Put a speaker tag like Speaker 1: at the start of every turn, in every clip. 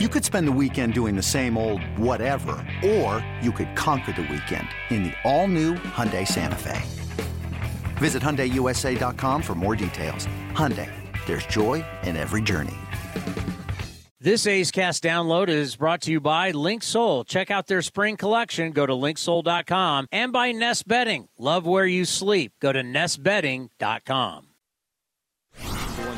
Speaker 1: You could spend the weekend doing the same old whatever, or you could conquer the weekend in the all-new Hyundai Santa Fe. Visit HyundaiUSA.com for more details. Hyundai, there's joy in every journey.
Speaker 2: This A's Cast download is brought to you by Linksoul. Check out their spring collection. Go to linksoul.com and by Nest Bedding. Love where you sleep. Go to nestbedding.com.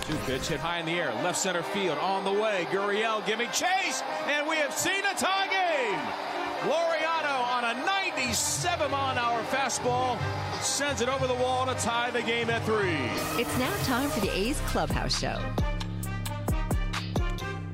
Speaker 3: One two pitch hit high in the air, left center field on the way. Gurriel giving chase, and we have seen a tie game. Laureano on a 97 mile an hour fastball sends it over the wall to tie the game at three.
Speaker 4: It's now time for the A's Clubhouse Show.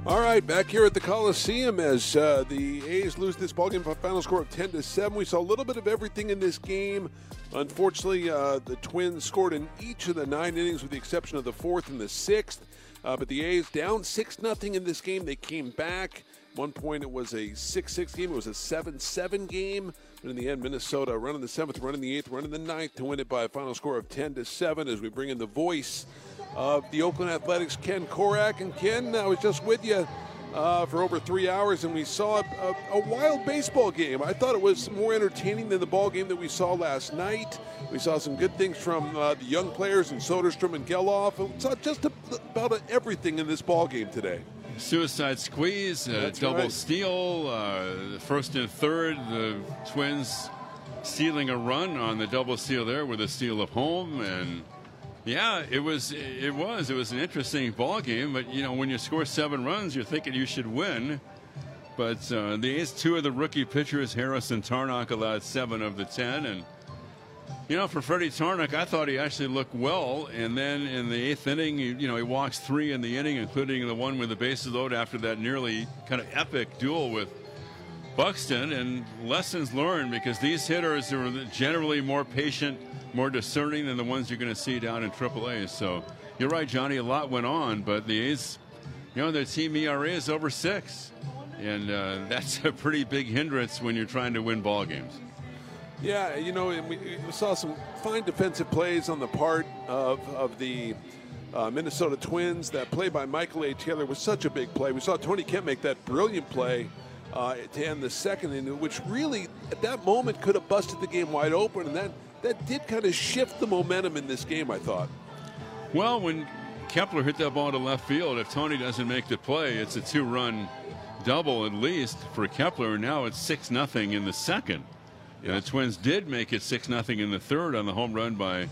Speaker 5: All right, back here at the Coliseum as uh, the A's lose this ballgame by a final score of 10 to 7. We saw a little bit of everything in this game. Unfortunately, uh, the Twins scored in each of the nine innings with the exception of the fourth and the sixth. Uh, but the A's down 6 0 in this game. They came back. one point, it was a 6 6 game. It was a 7 7 game. But in the end, Minnesota running the seventh, running the eighth, running the ninth to win it by a final score of 10 to 7 as we bring in the voice of the Oakland Athletics, Ken Korach. And Ken, I was just with you uh, for over three hours, and we saw a, a, wild baseball game. I thought it was more entertaining than the ball game that we saw last night. We saw some good things from uh, the young players and Soderstrom and Gelof. We saw just a, about everything in this ball game today.
Speaker 6: Suicide squeeze, uh, double right. steal, uh, first and third. The Twins stealing a run on the double steal there with a steal of home and yeah, it was. It was. It was an interesting ball game. But you know, when you score seven runs, you're thinking you should win. But uh, the A's, two of the rookie pitchers, Harris and Tarnok, allowed seven of the ten. And you know, for Freddie Tarnok, I thought he actually looked well. And then in the eighth inning, you, you know, he walks three in the inning, including the one with the bases loaded after that nearly kind of epic duel with Buxton. And lessons learned because these hitters are generally more patient more discerning than the ones you're going to see down in AAA. So you're right, Johnny. A lot went on, but the A's, you know, their team ERA is over six, and uh, that's a pretty big hindrance when you're trying to win ball games.
Speaker 5: Yeah, you know, we, we saw some fine defensive plays on the part of of the. Uh, Minnesota Twins. That play by Michael A. Taylor was such a big play. We saw Tony Kemp make that brilliant play uh, to end the second inning, which really, at that moment, could have busted the game wide open. And that that did kind of shift the momentum in this game, I thought.
Speaker 6: Well, when Kepler hit that ball to left field, if Tony doesn't make the play, it's a two run double at least for Kepler. Now it's 6 nothing in the second. And the Twins did make it 6 nothing in the third on the home run by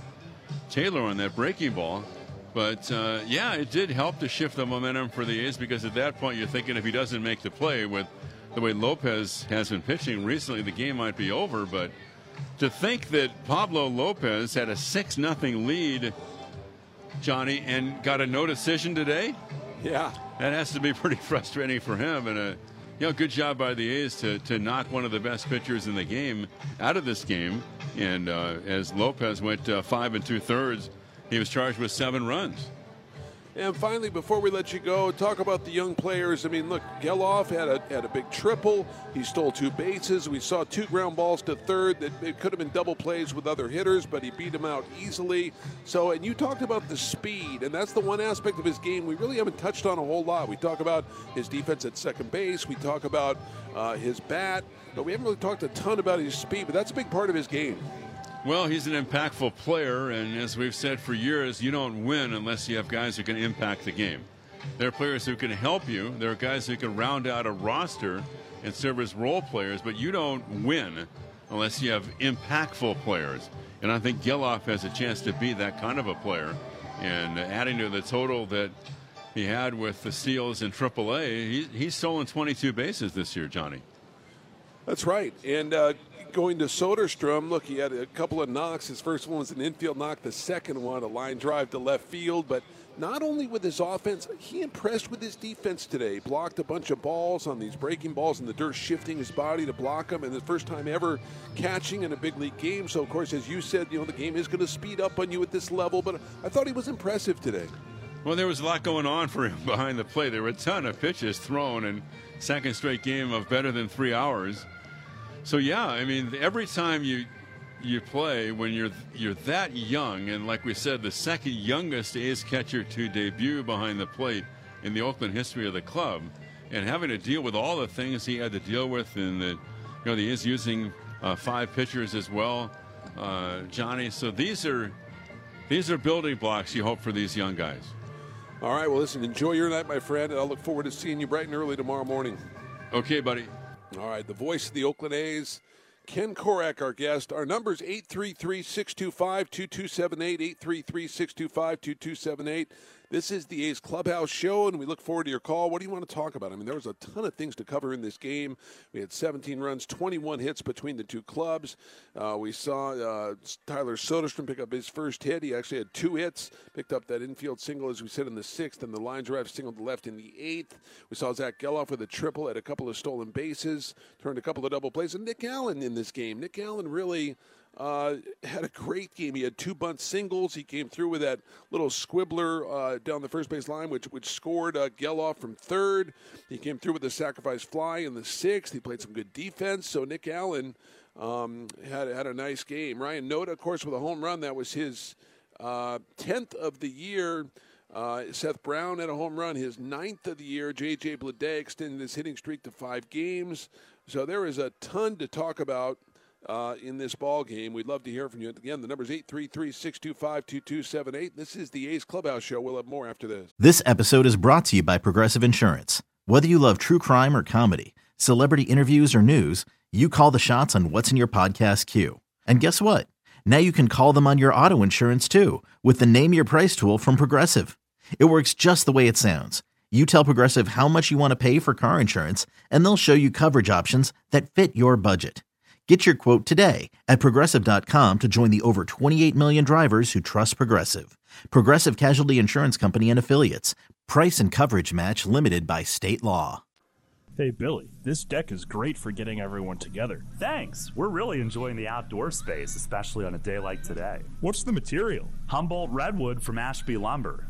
Speaker 6: Taylor on that breaking ball. But uh, yeah, it did help to shift the momentum for the A's because at that point you're thinking if he doesn't make the play with the way Lopez has been pitching recently, the game might be over. But to think that Pablo Lopez had a 6 nothing lead, Johnny, and got a no decision today?
Speaker 5: Yeah.
Speaker 6: That has to be pretty frustrating for him. And, a, uh, you know, good job by the A's to, to knock one of the best pitchers in the game out of this game. And uh, as Lopez went uh, five and two thirds, he was charged with seven runs.
Speaker 5: And finally, before we let you go, talk about the young players. I mean, look, Gelof had a had a big triple. He stole two bases. We saw two ground balls to third. That it could have been double plays with other hitters, but he beat them out easily. So, and you talked about the speed, and that's the one aspect of his game we really haven't touched on a whole lot. We talk about his defense at second base. We talk about uh, his bat, but we haven't really talked a ton about his speed. But that's a big part of his game.
Speaker 6: Well, he's an impactful player, and as we've said for years, you don't win unless you have guys who can impact the game. There are players who can help you, there are guys who can round out a roster and serve as role players, but you don't win unless you have impactful players. And I think Gelof has a chance to be that kind of a player. And adding to the total that he had with the steals in AAA, he, he's stolen 22 bases this year, Johnny.
Speaker 5: That's right. And uh, going to Soderstrom, look, he had a couple of knocks. His first one was an infield knock. The second one, a line drive to left field. But not only with his offense, he impressed with his defense today. Blocked a bunch of balls on these breaking balls in the dirt, shifting his body to block them. And the first time ever catching in a big league game. So, of course, as you said, you know, the game is going to speed up on you at this level. But I thought he was impressive today.
Speaker 6: Well, there was a lot going on for him behind the plate. There were a ton of pitches thrown, and second straight game of better than three hours. So yeah, I mean, every time you you play when you're you're that young, and like we said, the second youngest A's catcher to debut behind the plate in the Oakland history of the club, and having to deal with all the things he had to deal with, and that you know he is using uh, five pitchers as well, uh, Johnny. So these are these are building blocks you hope for these young guys.
Speaker 5: All right, well, listen, enjoy your night, my friend, and I'll look forward to seeing you bright and early tomorrow morning.
Speaker 6: Okay, buddy.
Speaker 5: All right, the voice of the Oakland A's, Ken Korach, our guest. Our number is 833 625 2278. 833 625 2278. This is the A's Clubhouse Show, and we look forward to your call. What do you want to talk about? I mean, there was a ton of things to cover in this game. We had 17 runs, 21 hits between the two clubs. Uh, we saw uh, Tyler Soderstrom pick up his first hit. He actually had two hits, picked up that infield single, as we said, in the sixth, and the line drive single to left in the eighth. We saw Zack Gelof with a triple, had a couple of stolen bases, turned a couple of double plays, and Nick Allen in this game. Nick Allen really uh, had a great game. He had two bunt singles. He came through with that little squibbler uh, down the first base line, which which scored uh, Gelof from third. He came through with a sacrifice fly in the sixth. He played some good defense. So Nick Allen um, had had a nice game. Ryan Noda, of course, with a home run. That was his uh, tenth of the year. Uh, Seth Brown had a home run, his ninth of the year. J.J. Bleday extended his hitting streak to five games. So there is a ton to talk about uh, in this ball game. We'd love to hear from you. Again, the number is 833-625-2278. This is the A's Clubhouse Show. We'll have more after this.
Speaker 7: This episode is brought to you by Progressive Insurance. Whether you love true crime or comedy, celebrity interviews or news, you call the shots on what's in your podcast queue. And guess what? Now you can call them on your auto insurance too with the Name Your Price tool from Progressive. It works just the way it sounds. You tell Progressive how much you want to pay for car insurance, and they'll show you coverage options that fit your budget. Get your quote today at progressive.com to join the over 28 million drivers who trust Progressive. Progressive Casualty Insurance Company and Affiliates. Price and coverage match limited by state law.
Speaker 8: Hey, Billy, this deck is great for getting everyone together.
Speaker 9: Thanks. We're really enjoying the outdoor space, especially on a day like today.
Speaker 8: What's the material?
Speaker 9: Humboldt Redwood from Ashby Lumber.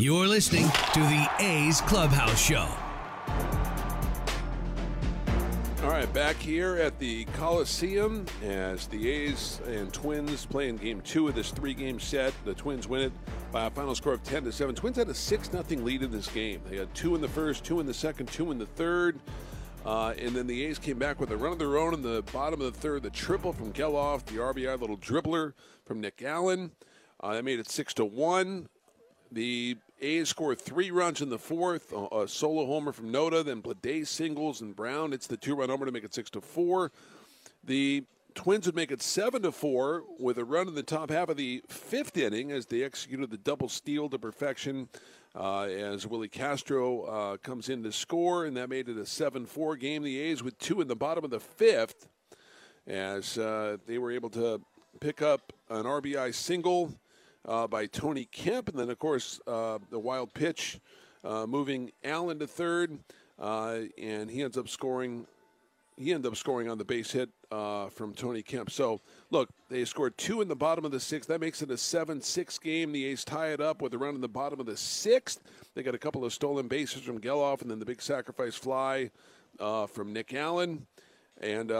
Speaker 10: You're listening to the A's Clubhouse Show.
Speaker 5: All right, back here at the Coliseum as the A's and Twins play in game two of this three game set. The Twins win it by a final score of 10 to 7. Twins had a 6 0 lead in this game. They had two in the first, two in the second, two in the third. Uh, and then the A's came back with a run of their own in the bottom of the third. The triple from Gelof, the RBI little dribbler from Nick Allen. Uh, that made it 6 to 1. The A's scored three runs in the fourth, a, solo homer from Noda, then Bleday singles and Brown. It's the two-run homer to make it six to four. The Twins would make it seven to four with a run in the top half of the fifth inning as they executed the double steal to perfection. Uh, as Willi Castro uh, comes in to score, and that made it a 7 4 game. The A's with two in the bottom of the fifth, as uh, they were able to pick up an RBI single uh, by Tony Kemp. And then, of course, uh, the wild pitch uh, moving Allen to third. Uh, and he ends up scoring. He ended up scoring on the base hit uh, from Tony Kemp. So, look, they scored two in the bottom of the sixth. That makes it a 7 6 game. The A's tie it up with a run in the bottom of the sixth. They got a couple of stolen bases from Gelof, and then the big sacrifice fly uh, from Nick Allen. And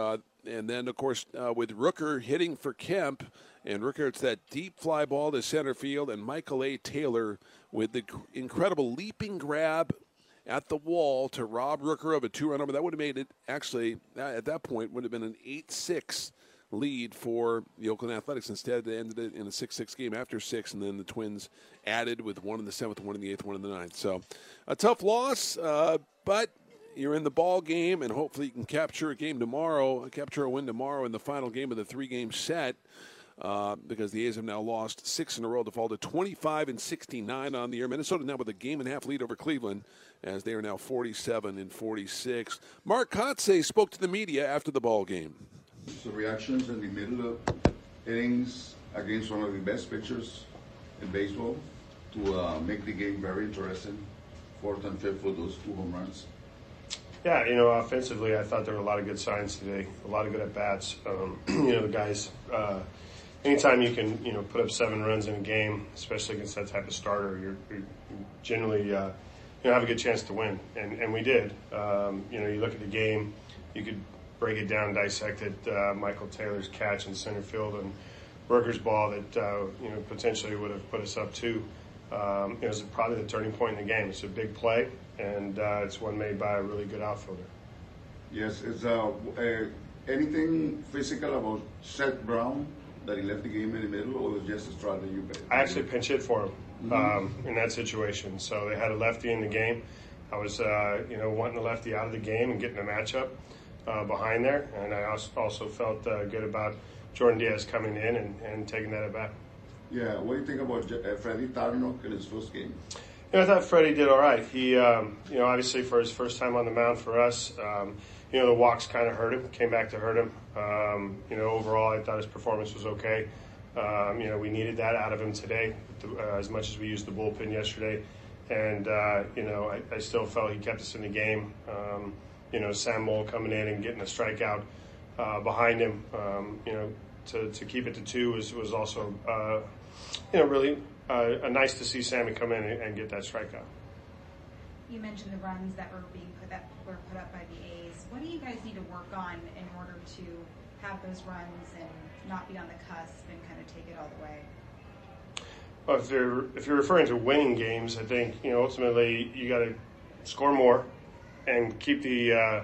Speaker 5: and then, of course, with Rooker hitting for Kemp, and Rooker, it's that deep fly ball to center field, and Michael A. Taylor with the incredible leaping grab at the wall to rob Rooker of a two-run homer. That would have made it actually at that point would have been an eight-six lead for the Oakland Athletics. Instead, they ended it in a six-six game after six, and then the Twins added with one in the seventh, one in the eighth, one in the ninth. So a tough loss, uh, but you're in the ball game, and hopefully you can capture a game tomorrow, capture a win tomorrow in the final game of the three-game set uh, because the A's have now lost six in a row to fall to 25 and 69 on the year. Minnesota now with a game and a half lead over Cleveland as they are now 47 and 46. Mark Kotsay spoke to the media after the ball game.
Speaker 11: So reactions in the middle of innings against one of the best pitchers in baseball to uh, make the game very interesting. Fourth and fifth for those two home runs.
Speaker 12: Yeah, you know, offensively, I thought there were a lot of good signs today. A lot of good at bats. Um, you know, the guys. Uh, anytime you can, you know, put up seven runs in a game, especially against that type of starter, you're, you're generally, uh, you know, have a good chance to win, and and we did. Um, you know, you look at the game, you could break it down, dissect it. Uh, Michael Taylor's catch in center field and Rooker's ball that uh, you know potentially would have put us up two. Um, it was probably the turning point in the game. It's a big play, and uh, it's one made by a really good outfielder.
Speaker 11: Yes, is uh, uh, anything physical about Seth Brown that he left the game in the middle, or was just a that you bet?
Speaker 12: I actually pinch hit for him mm-hmm. um, in that situation. So they had a lefty in the game. I was, uh, you know, wanting the lefty out of the game and getting a matchup uh, behind there, and I also felt uh, good about Jordan Diaz coming in and, and taking that at bat.
Speaker 11: Yeah, what do you think about uh, Freddy Tarnok in his first game?
Speaker 12: Yeah, I thought Freddie did all right. He, um, you know, obviously for his first time on the mound for us, um, you know, the walks kind of hurt him, came back to hurt him. Um, you know, overall, I thought his performance was okay. Um, you know, we needed that out of him today, uh, as much as we used the bullpen yesterday. And, uh, you know, I, I, still felt he kept us in the game. Um, you know, Sam Moll coming in and getting a strikeout uh, behind him, um, you know, to, to keep it to two was, was also, uh, you know, really uh, nice to see Sammy come in and, and, get that strikeout.
Speaker 13: You mentioned the runs that were being put up were put up by the A's. What do you guys need to work on in order to have those runs and not be on the cusp and kind of take it all the way?
Speaker 12: Well, if you're if you're referring to winning games, I think you know ultimately you got to score more and keep the uh,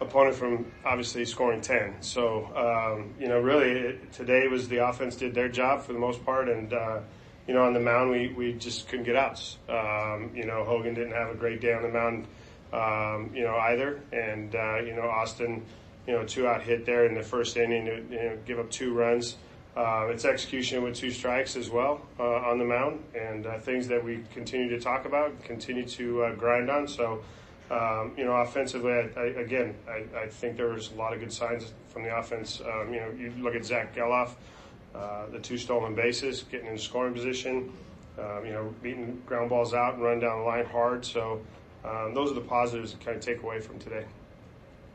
Speaker 12: opponent from obviously scoring 10. So, um, you know, really it, today was the offense did their job for the most part. And, uh, you know, on the mound, we, we just couldn't get outs. Um, you know, Hogan didn't have a great day on the mound, um, you know, either. And, uh, you know, Austin, you know, two out hit there in the first inning to you know, give up two runs. Uh, it's execution with two strikes as well uh, on the mound, and uh, things that we continue to talk about, continue to uh, grind on. So, um, you know, offensively, I, I, again, I, I, think there was a lot of good signs from the offense. Um, you know, you look at Zack Gelof, uh, the two stolen bases, getting in scoring position, um, you know, beating ground balls out and running down the line hard. So um, those are the positives to kind of take away from today.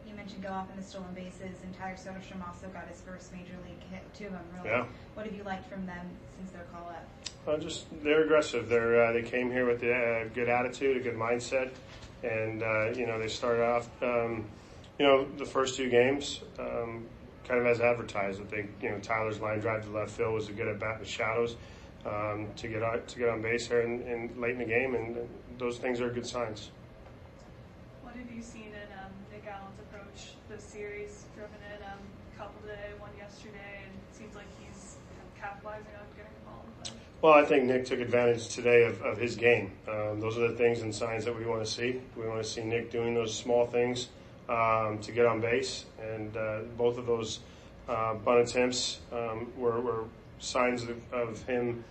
Speaker 13: You mentioned Gelof in the stolen bases, and Tyler Soderstrom also got his first major league hit, two of them, really.
Speaker 12: Yeah.
Speaker 13: What have you liked from them since their call up?
Speaker 12: Uh, just they're aggressive. They're uh, they came here with a good attitude, a good mindset and uh, you know they started off, um, you know, the first two games um, kind of as advertised. I think you know Tyler's line drive to left field was a good at bat in the shadows um, to get on, to get on base here in, in, late in the game, and those things are good signs.
Speaker 14: What have you seen in um, Nick Allen's approach this series? Driven in um, a couple today, one yesterday, and it seems like he's capitalizing on getting called.
Speaker 12: well, I think Nick took advantage today of, of his game. Um, those are the things and signs that we want to see. We want to see Nick doing those small things um, to get on base, and uh, both of those uh, bunt attempts um, were, were, signs of, of him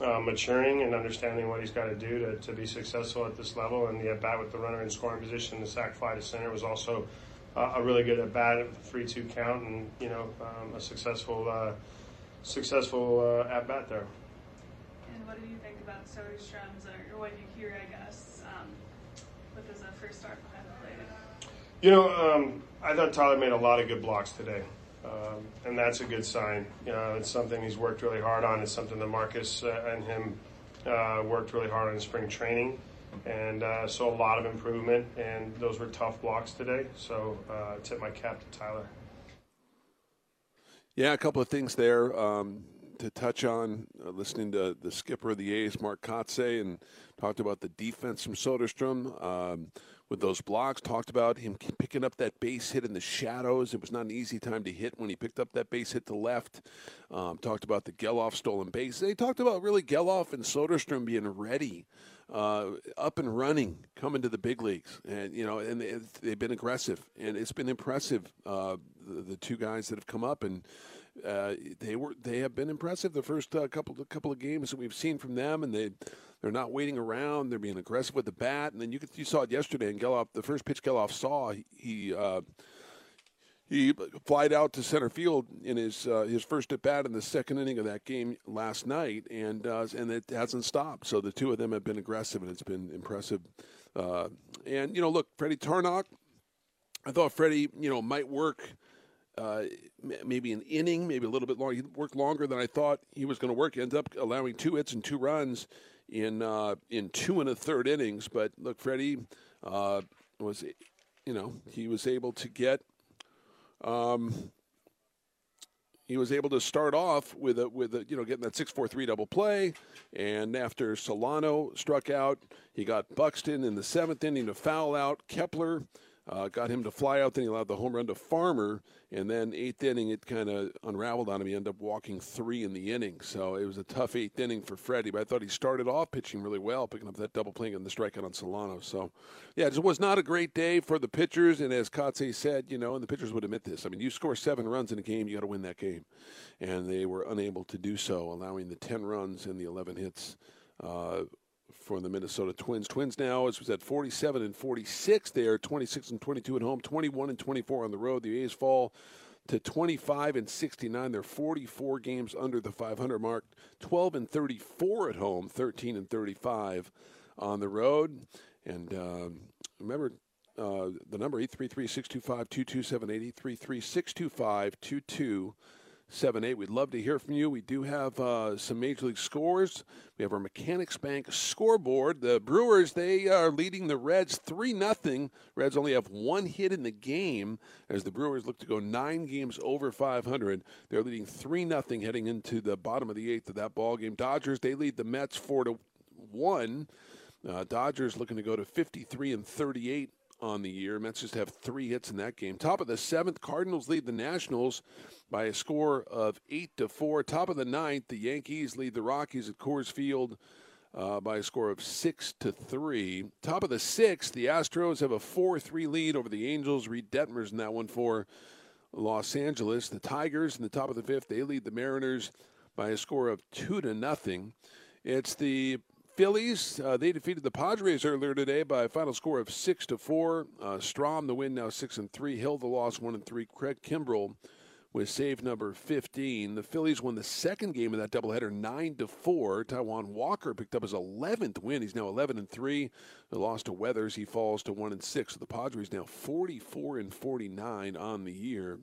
Speaker 12: uh, maturing and understanding what he's got to do to, be successful at this level. And the at bat with the runner in scoring position, the sac fly to center was also uh, a really good at bat at the three-two count, and you know um, a successful uh, successful uh, at bat there And
Speaker 14: what do you think about Soderstrom's, or, what you hear, I guess, um, with his first start?
Speaker 12: You know, um, I thought Tyler made a lot of good blocks today. Um, and that's a good sign. You know, it's something he's worked really hard on. It's something that Marcus uh, and him uh, worked really hard on in spring training, and uh, so a lot of improvement. And those were tough blocks today. So uh, tip my cap to Tyler.
Speaker 5: Yeah, a couple of things there. Um, to touch on uh, listening to the skipper of the A's, Mark Kotsay, and talked about the defense from Soderstrom um, with those blocks. Talked about him picking up that base hit in the shadows. It was not an easy time to hit when he picked up that base hit to left. Um, talked about the Gelof stolen base. They talked about really Gelof and Soderstrom being ready. Uh, up and running, coming to the big leagues, and you know, and they've been aggressive, and it's been impressive. Uh, the, the two guys that have come up, and uh, they were they have been impressive the first uh, couple couple of games that we've seen from them, and they they're not waiting around. They're being aggressive with the bat, and then you could, you saw it yesterday. And Gelof, the first pitch Gelof saw, he. Uh, he flied out to center field in his uh, his first at bat in the second inning of that game last night, and uh, and it hasn't stopped. So the two of them have been aggressive, and it's been impressive. Uh, and you know, look, Freddy Tarnok, I thought Freddie, you know, might work uh, maybe an inning, maybe a little bit longer. He worked longer than I thought he was going to work. He ended up allowing two hits and two runs in uh, in two and a third innings. But look, Freddie uh, was, you know, he was able to get. Um, he was able to start off with a with a you know getting that six four three double play, and after Solano struck out, he got Buxton in the seventh inning to foul out Kepler uh, got him to fly out. Then he allowed the home run to Farmer, and then eighth inning it kind of unraveled on him. He ended up walking three in the inning, so it was a tough eighth inning for Freddie. But I thought he started off pitching really well, picking up that double play and the strikeout on Solano. So, yeah, it was not a great day for the pitchers. And as Kotsay said, you know, and the pitchers would admit this. I mean, you score seven runs in a game, you got to win that game, and they were unable to do so, allowing the ten runs and the eleven hits. Uh, for the Minnesota Twins. Twins now, as was at 47 and 46, they are 26 and 22 at home, 21 and 24 on the road. The A's fall to 25 and 69. They're 44 games under the 500 mark, 12 and 34 at home, 13 and 35 on the road. And um, remember, uh, the number 833 625 2278, 833 625 seven eight. We'd love to hear from you. We do have uh, some major league scores. We have our Mechanics Bank scoreboard. The Brewers they are leading the Reds three nothing. Reds only have one hit in the game as the Brewers look to go nine games over 500. They're leading three nothing heading into the bottom of the eighth of that ball game. Dodgers they lead the Mets four to one. Uh, Dodgers looking to go to 53 and 38 on the year. Mets just have three hits in that game. Top of the seventh, Cardinals lead the Nationals by a score of eight to four. Top of the ninth, the Yankees lead the Rockies at Coors Field uh, by a score of six to three. Top of the sixth, the Astros have a four-three lead over the Angels. Reid Detmers in that one for Los Angeles. The Tigers in the top of the fifth, they lead the Mariners by a score of two to nothing. It's the Phillies, uh, they defeated the Padres earlier today by a final score of six to four. Uh, Strahm the win now six and three. Hill the loss one and three. Craig Kimbrel with save number 15. The Phillies won the second game of that doubleheader nine to four. Taijuan Walker picked up his 11th win. He's now 11 and three. The loss to Weathers, he falls to one and six. So the Padres now 44 and 49 on the year.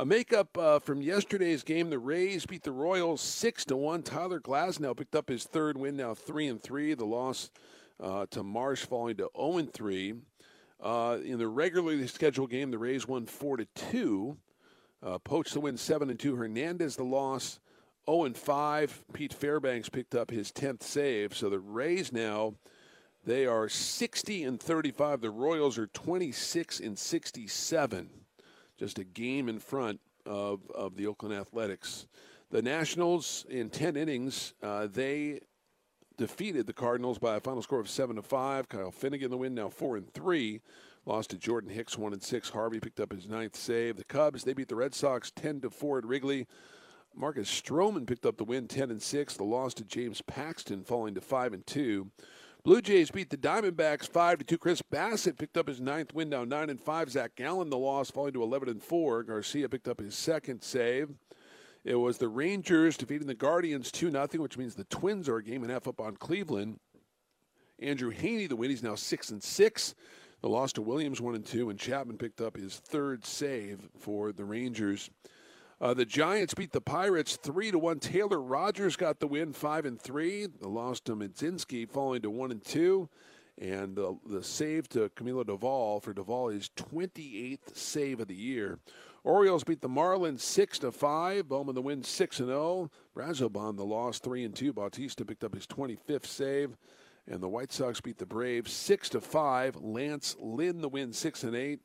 Speaker 5: A makeup uh, from yesterday's game: the Rays beat the Royals six to one. Tyler Glasnow picked up his third win, now three and three. The loss uh, to Marsh falling to zero and three. Uh, in the regularly scheduled game, the Rays won four to two. Uh, Poche the win seven and two. Hernandez the loss zero and five. Pete Fairbanks picked up his tenth save. So the Rays now they are sixty and thirty-five. The Royals are twenty-six and sixty-seven just a game in front of, of the Oakland Athletics. The Nationals, in 10 innings, uh, they defeated the Cardinals by a final score of 7 to 5. Kyle Finnegan, the win, now 4 and 3. Lost to Jordan Hicks, 1 and 6. Harvey picked up his ninth save. The Cubs, they beat the Red Sox 10 to 4 at Wrigley. Marcus Stroman picked up the win 10 and 6. The loss to James Paxton falling to 5 and 2. Blue Jays beat the Diamondbacks five to two. Chris Bassitt picked up his ninth win, now nine and five. Zac Gallen the loss, falling to eleven and four. Garcia picked up his second save. It was the Rangers defeating the Guardians two 0 which means the Twins are a game and a half up on Cleveland. Andrew Heaney, the win. He's now six and six. The loss to Williams one and two, and Chapman picked up his third save for the Rangers. Uh, the Giants beat the Pirates three to one. Taylor Rogers got the win, five and three. The loss to Mlodzinski falling to one and two, and the, the save to Camilo Doval for Doval is 28th save of the year. Orioles beat the Marlins six to five. Bowman the win six and zero. Oh. Brazoban the loss three and two. Bautista picked up his 25th save. And the White Sox beat the Braves six to five. Lance Lynn the win six and eight.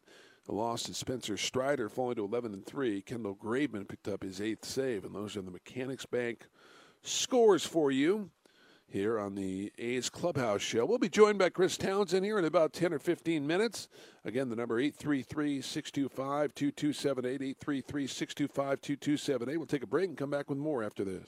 Speaker 5: The loss to Spencer Strider falling to 11 and 3. Kendall Graveman picked up his eighth save, and those are the Mechanics Bank scores for you. here on the A's Clubhouse Show. We'll be joined by Chris Townsend here in about 10 or 15 minutes. Again, the number 833-625-2278, 833-625-2278. We'll take a break and come back with more after this.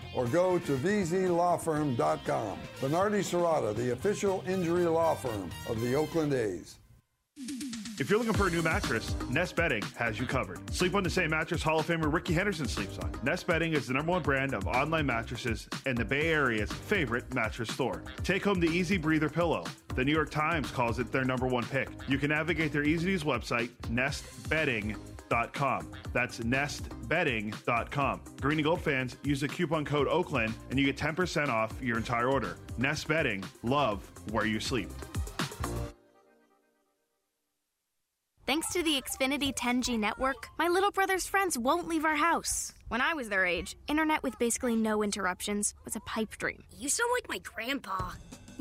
Speaker 15: or go to vzlawfirm.com. Venardi Zurada, the official injury law firm of the Oakland A's.
Speaker 9: If you're looking for a new mattress, Nest Bedding has you covered. Sleep on the same mattress Hall of Famer Rickey Henderson sleeps on. Nest Bedding is the number one brand of online mattresses and the Bay Area's favorite mattress store. Take home the Easy Breather pillow. The New York Times calls it their number one pick. You can navigate their easy to use website, nestbedding.com nestbedding.com. That's nestbedding.com. Green and Gold fans use the coupon code Oakland and you get 10% off your entire order. Nest Bedding, love where you sleep.
Speaker 16: Thanks to the Xfinity 10G network, my little brother's friends won't leave our house. When I was their age, internet with basically no interruptions was a pipe dream.
Speaker 17: You sound like my grandpa.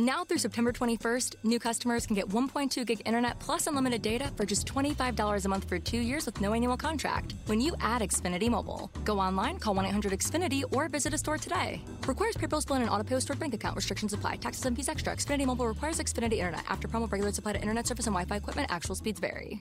Speaker 18: Now through September 21st, new customers can get 1.2 gig internet plus unlimited data for just $25 a month for two years with no annual contract. When you add Xfinity Mobile, go online, call 1 800 Xfinity, or visit a store today. Requires PayPal bill and auto pay stored bank account. Restrictions apply. Taxes and fees extra. Xfinity Mobile requires Xfinity Internet. After promo, regular supply to internet service and Wi Fi equipment, actual speeds vary.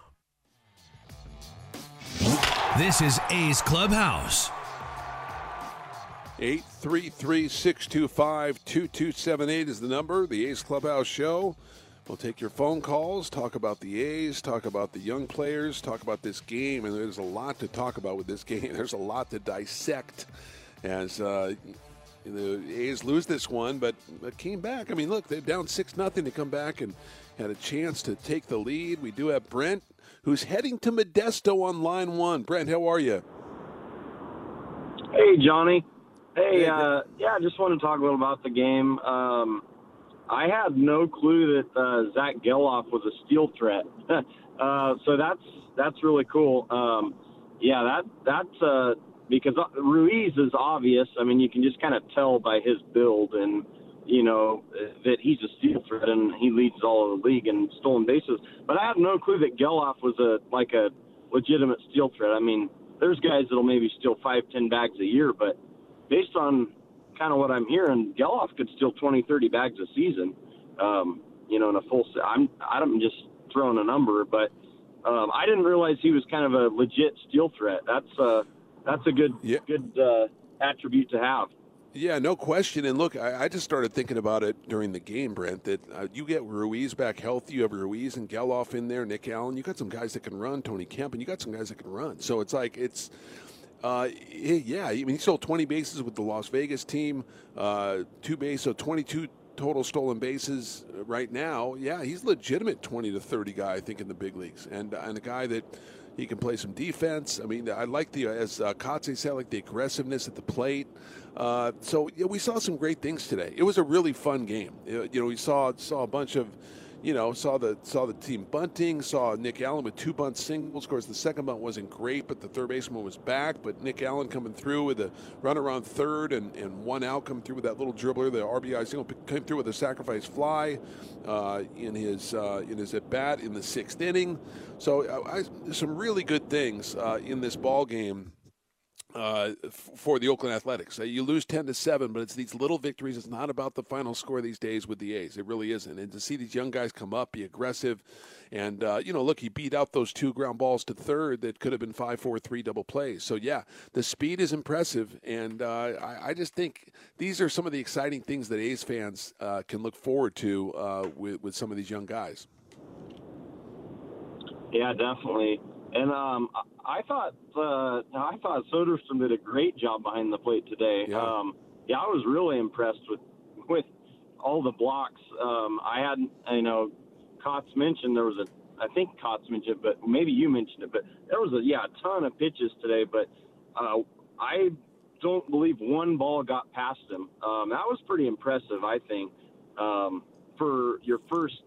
Speaker 10: This is A's Clubhouse.
Speaker 5: 833-625-2278 is the number. The A's Clubhouse show. We'll take your phone calls, talk about the A's, talk about the young players, talk about this game, and there's a lot to talk about with this game. There's a lot to dissect as uh, the A's lose this one, but came back. I mean, look, they're down six nothing to come back and had a chance to take the lead. We do have Brent who's heading to Modesto on line one. Brent, how are you?
Speaker 19: Hey, Johnny. Hey, uh, yeah, I just want to talk a little about the game. Um, I had no clue that uh, Zack Gelof was a steal threat, uh, so that's that's really cool. Um, yeah, that that's uh, because Ruiz is obvious. I mean, you can just kind of tell by his build and you know, that he's a steal threat and he leads all of the league in stolen bases. But I have no clue that Gelof was a like a legitimate steal threat. I mean, there's guys that'll maybe steal five, ten bags a year, but based on kind of what I'm hearing, Gelof could steal 20, 30 bags a season. Um, you know, in a full. I'm I'm just throwing a number, but um, I didn't realize he was kind of a legit steal threat. That's uh, that's a good yeah. good uh, attribute to have.
Speaker 5: Yeah, no question. And look, I, I, just started thinking about it during the game, Brent. That uh, you get Ruiz back healthy. You have Ruiz and Gelof in there, Nick Allen. You got some guys that can run, Tony Kemp, and you got some guys that can run. So it's like it's. Uh, yeah, I mean, he stole 20 bases with the Las Vegas team, uh, two base, so 22 total stolen bases right now. Yeah, he's legitimate 20 to 30 guy, I think, in the big leagues, and and a guy that he can play some defense. I mean, I like the as uh, Kotsay said, like the aggressiveness at the plate. Uh, so yeah, we saw some great things today. It was a really fun game. You know, we saw saw a bunch of you know, saw the saw the team bunting, saw Nick Allen with two bunt singles. Of course, the second bunt wasn't great, but the third baseman was back. But Nick Allen coming through with a run around third and, and one out, coming through with that little dribbler, the RBI single, came through with a sacrifice fly uh, in his uh, in his at bat in the sixth inning. So uh, I, some really good things uh, in this ball game uh, for the Oakland Athletics. Uh, you lose 10 to 7, but it's these little victories. It's not about the final score these days with the A's. It really isn't. And to see these young guys come up, be aggressive, and, uh, you know, look, he beat out those two ground balls to third that could have been 5 4 3 double plays. So, yeah, the speed is impressive. And uh, I, I, just think these are some of the exciting things that A's fans uh, can look forward to with, with some of these young guys.
Speaker 19: Yeah, definitely. And um, I thought uh, I thought Soderstrom did a great job behind the plate today.
Speaker 5: Yeah.
Speaker 19: Um, yeah, I was really impressed with with all the blocks. Um, I had, you know, Kotz mentioned there was a, I think Kotz mentioned, it, but maybe you mentioned it, but there was a yeah a ton of pitches today. But uh, I don't believe one ball got past him. Um, that was pretty impressive, I think, um, for your first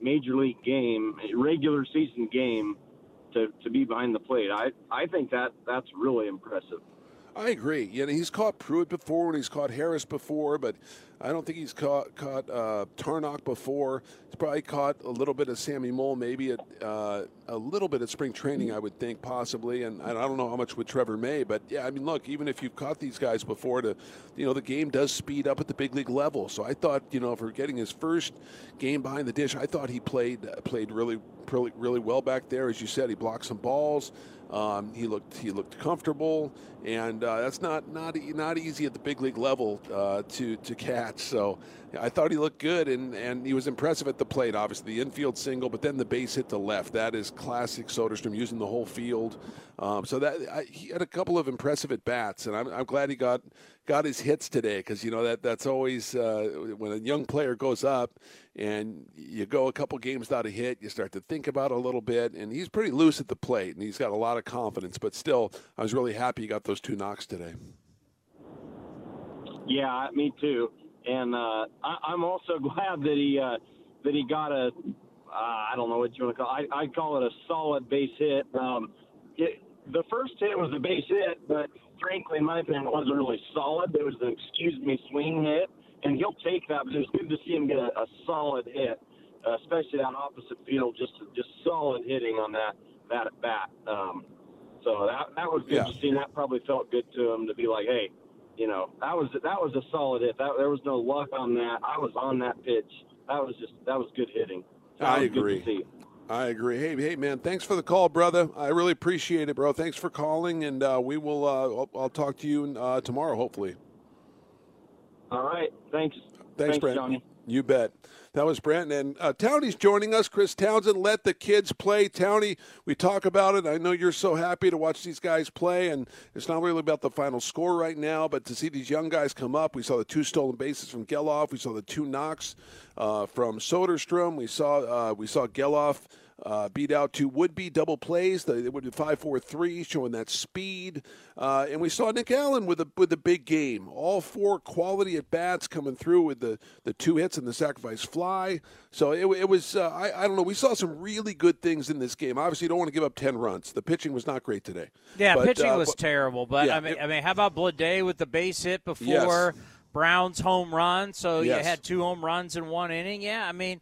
Speaker 19: major league game, regular season game, to, to be behind the plate. I I think that that's really impressive.
Speaker 5: I agree. You know, he's caught Pruitt before and he's caught Harris before, but I don't think he's caught caught uh, Tarnok before. He's probably caught a little bit of Sammy Moll, maybe at, uh, a little bit at spring training, I would think, possibly. And I don't know how much with Trevor May, but yeah, I mean, look, even if you've caught these guys before, to you know, the game does speed up at the big league level. So I thought, you know, for getting his first game behind the dish, I thought he played played really, really, really well back there. As you said, he blocked some balls. Um, he looked he looked comfortable, and uh, that's not not not easy at the big league level uh, to to catch. So I thought he looked good, and, and he was impressive at the plate. Obviously, the infield single, but then the base hit to left. That is classic Soderstrom using the whole field. Um, so that I, he had a couple of impressive at bats, and I'm, I'm glad he got got his hits today because you know that that's always uh, when a young player goes up and you go a couple games without a hit, you start to think about it a little bit. And he's pretty loose at the plate, and he's got a lot of confidence. But still, I was really happy he got those two knocks today.
Speaker 19: Yeah, me too. And uh, I, I'm also glad that he uh, that he got a uh, I don't know what you want to call. It. I I call it a solid base hit. Um, it, the first hit was a base hit, but frankly, in my opinion, it wasn't really solid. It was an excuse me swing hit, and he'll take that. But it was good to see him get a, a solid hit, uh, especially that opposite field. Just just solid hitting on that that at bat. Um, so that that was good
Speaker 5: Yeah.
Speaker 19: to see. And that probably felt good to him to be like, hey, you know, that was that was a solid hit. That there was no luck on that. I was on that pitch. That was just that was good hitting. So
Speaker 5: I
Speaker 19: was good to
Speaker 5: agree. I agree. Hey, hey, man! Thanks for the call, brother. I really appreciate it, bro. Thanks for calling, and uh, we will. Uh, I'll, I'll talk to you uh, tomorrow, hopefully.
Speaker 19: All right. Thanks.
Speaker 5: Thanks, Brent.
Speaker 19: Johnny.
Speaker 5: You bet. That was Brent. And uh, Townie's joining us. Chris Townsend, let the kids play. Townie, we talk about it. I know you're so happy to watch these guys play, and it's not really about the final score right now, but to see these young guys come up. We saw the two stolen bases from Gelof. We saw the two knocks uh, from Soderstrom. We saw uh, we saw Gelof. Uh, beat out two would-be double plays. They would be five-four-three, showing that speed. Uh, and we saw Nick Allen with a with a big game. All four quality at bats coming through with the, the two hits and the sacrifice fly. So it, it was uh, I, I don't know. We saw some really good things in this game. Obviously, you don't want to give up ten runs. The pitching was not great today.
Speaker 20: Yeah,
Speaker 5: But,
Speaker 20: pitching
Speaker 5: uh,
Speaker 20: was
Speaker 5: but-
Speaker 20: terrible, but
Speaker 5: Yeah,
Speaker 20: I mean,
Speaker 5: it-
Speaker 20: I mean, how about Bleday with the base hit before
Speaker 5: Yes.
Speaker 20: Brown's home run? So you had two home runs in one inning. Yeah, I mean,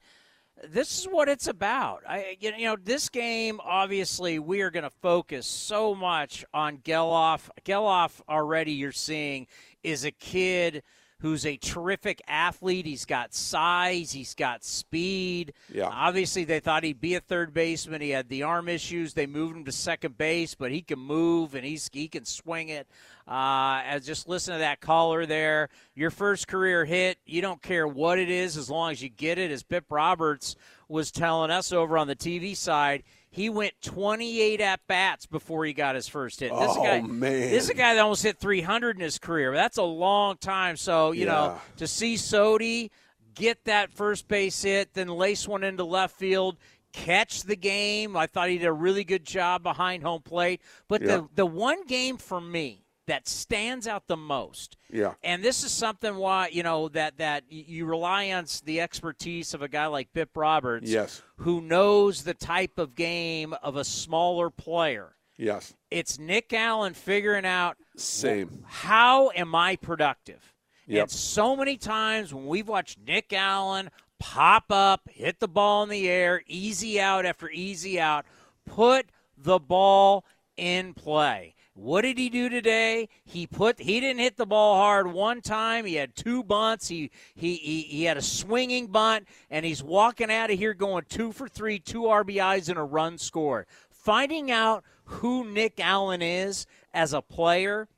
Speaker 20: this is what it's about. I, you know, this game obviously we are going to focus so much on Gelof. Gelof already you're seeing is a kid who's a terrific athlete. He's got size, he's got speed.
Speaker 5: Yeah.
Speaker 20: Obviously, they thought he'd be a third baseman. He had the arm issues. They moved him to second base, but he can move and he's he can swing it. Uh, as just listen to that caller there. Your first career hit, you don't care what it is as long as you get it. As Bip Roberts was telling us over on the TV side, he went 28 at bats before he got his first hit. This
Speaker 5: Oh,
Speaker 20: guy,
Speaker 5: man.
Speaker 20: This is a guy that almost hit 300 in his career. That's a long time. So you know to see Sodi get that first base hit, then lace one into left field, catch the game. I thought he did a really good job behind home plate. But
Speaker 5: Yeah.
Speaker 20: the the one game for me that stands out the most
Speaker 5: Yeah.
Speaker 20: and this is something why you know that that you rely on the expertise of a guy like Bip Roberts,
Speaker 5: Yes.
Speaker 20: who knows the type of game of a smaller player.
Speaker 5: Yes.
Speaker 20: It's Nick Allen figuring out
Speaker 5: Same.
Speaker 20: how am I productive?
Speaker 5: Yep.
Speaker 20: And so many times when we've watched Nick Allen pop up, hit the ball in the air, easy out after easy out, put the ball in play. What did he do today? He put he didn't hit the ball hard one time. He had two bunts. He he he, he had a swinging bunt and he's walking out of here going 2 for 3, two RBIs and a run scored. Finding out who Nick Allen is as a player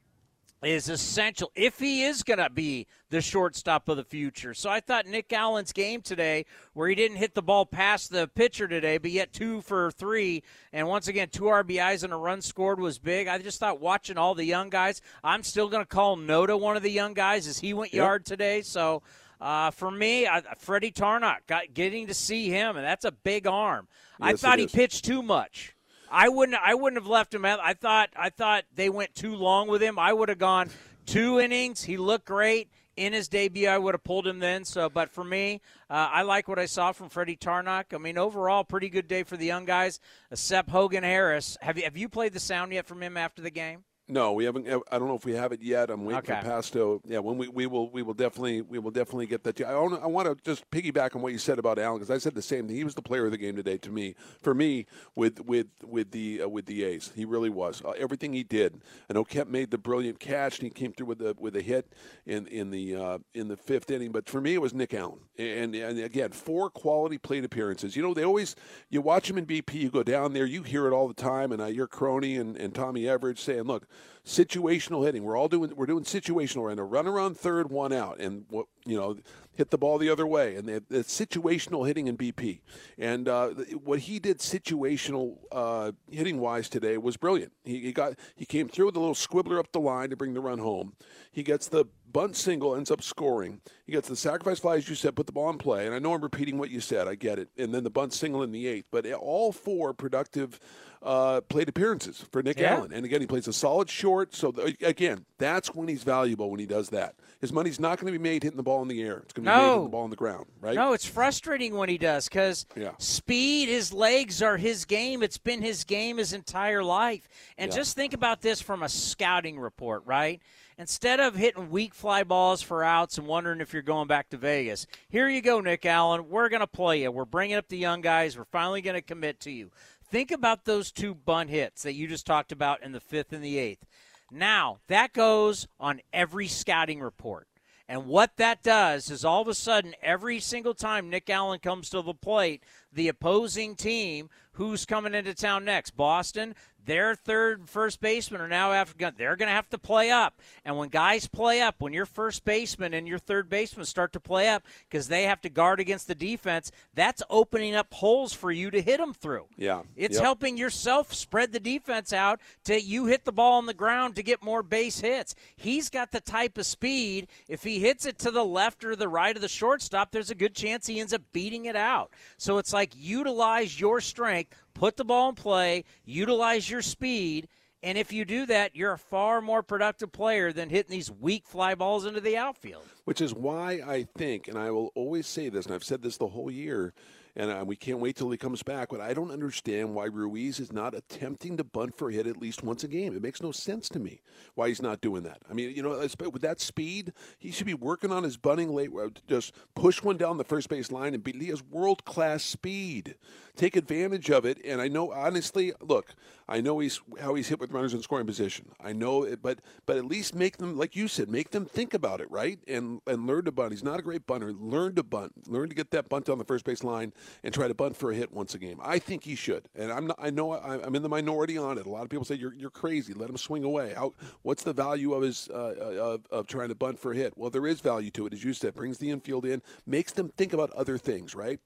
Speaker 20: is essential if he is going to be the shortstop of the future. So I thought Nick Allen's game today, where he didn't hit the ball past the pitcher today, but yet two for three, and once again, two RBIs and a run scored was big. I just thought watching all the young guys, I'm still going to call Noda one of the young guys as he went
Speaker 5: Yep.
Speaker 20: yard today. So. Uh, for me, I, Freddie Tarnok got getting to see him, and that's a big arm. I thought he pitched too much. I wouldn't. I wouldn't have left him. I thought. I thought they went too long with him. I would have gone two innings. He looked great in his debut. I would have pulled him then. So, but for me, uh, I like what I saw from Freddy Tarnok. I mean, overall, pretty good day for the young guys. Except Hogan Harris. Have you have you played the sound yet from him after the game?
Speaker 5: No, we haven't. I don't know if we have it yet. I'm waiting
Speaker 20: Okay.
Speaker 5: for Pasto. Yeah, when we, we will we will definitely we will definitely get that. to you. I want I want to just piggyback on what you said about Allen because I said the same thing. He was the player of the game today to me. For me, with with with the uh, with the A's, he really was. Uh, everything he did. I know Kemp made the brilliant catch and he came through with the with a hit in in the uh, in the fifth inning. But for me, it was Nick Allen. And and again, four quality plate appearances. You know, they always you watch him in BP. You go down there, you hear it all the time, and I hear Crony and, and Tommy Everidge saying, "Look, situational hitting. We're all doing we're doing situational right a runner on third, one out, and what you know, hit the ball the other way. And the situational hitting in BP, and uh, what he did situational uh, hitting wise today was brilliant. He, he got he came through with a little squibbler up the line to bring the run home. He gets the bunt single, ends up scoring. He gets the sacrifice fly, as you said, put the ball in play. And I know I'm repeating what you said. I get it. And then the bunt single in the eighth. But all four productive uh, plate appearances for Nick
Speaker 20: Yeah.
Speaker 5: Allen. And again, he plays a solid short. So th- again, that's when he's valuable when he does that. His money's not going to be made hitting the ball in the air. It's going to be made
Speaker 20: No.
Speaker 5: hitting the ball on the ground, right?
Speaker 20: No, it's frustrating when he does because
Speaker 5: Yeah.
Speaker 20: speed, his legs are his game. It's been his game his entire life. And
Speaker 5: Yeah.
Speaker 20: just think about this from a scouting report, right? Instead of hitting weak fly balls for outs and wondering if you're going back to Vegas, here you go, Nick Allen. We're going to play you. We're bringing up the young guys. We're finally going to commit to you. Think about those two bunt hits that you just talked about in the fifth and the eighth. Now, that goes on every scouting report. And what that does is all of a sudden, every single time Nick Allen comes to the plate, the opposing team who's coming into town next, Boston, their third and first baseman are now after they're going to have to play up. And when guys play up, when your first baseman and your third baseman start to play up because they have to guard against the defense, that's opening up holes for you to hit them through.
Speaker 5: Yeah.
Speaker 20: It's
Speaker 5: Yep.
Speaker 20: helping yourself spread the defense out to you hit the ball on the ground to get more base hits. He's got the type of speed. If he hits it to the left or the right of the shortstop, there's a good chance he ends up beating it out. So it's like utilize your strength, put the ball in play, utilize your speed. And if you do that, you're a far more productive player than hitting these weak fly balls into the outfield.
Speaker 5: Which is why I think, and I will always say this, and I've said this the whole year, and uh, we can't wait till he comes back. But I don't understand why Ruiz is not attempting to bunt for a hit at least once a game. It makes no sense to me why he's not doing that. I mean, you know, with that speed, he should be working on his bunting late, uh, just push one down the first base line and beat. He has world class speed. Take advantage of it. And I know, honestly, look, I know he's how he's hit with runners in scoring position. I know it, but but at least make them, like you said, make them think about it, right? And and learn to bunt. He's not a great bunter. Learn to bunt. Learn to get that bunt down the first base line and try to bunt for a hit once a game. I think he should. And I'm not. I know I- I'm in the minority on it. A lot of people say you're you're crazy. Let him swing away. How? What's the value of his uh, of, of trying to bunt for a hit? Well, there is value to it, as you said. Brings the infield in, makes them think about other things, right?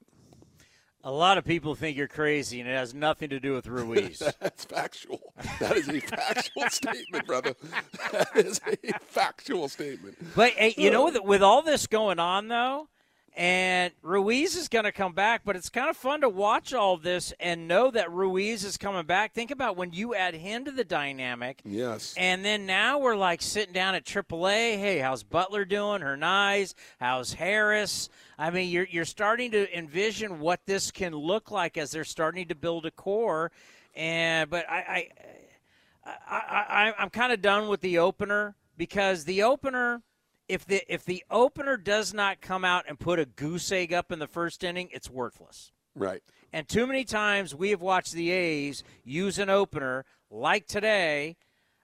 Speaker 20: A lot of people think you're crazy, and it has nothing to do with Ruiz.
Speaker 5: That's factual. That is a factual statement, brother. That is a factual statement.
Speaker 20: But hey, you know, with, with all this going on, though, and Ruiz is going to come back, but it's kind of fun to watch all this and know that Ruiz is coming back. Think about when you add him to the dynamic.
Speaker 5: Yes.
Speaker 20: And then now we're like sitting down at AAA. Hey, how's Butler doing? Hernandez? How's Harris? I mean, you're you're starting to envision what this can look like as they're starting to build a core. And but I, I, I, I I'm kind of done with the opener because the opener. If the if the opener does not come out and put a goose egg up in the first inning, it's worthless.
Speaker 5: Right.
Speaker 20: And too many times we have watched the A's use an opener like today,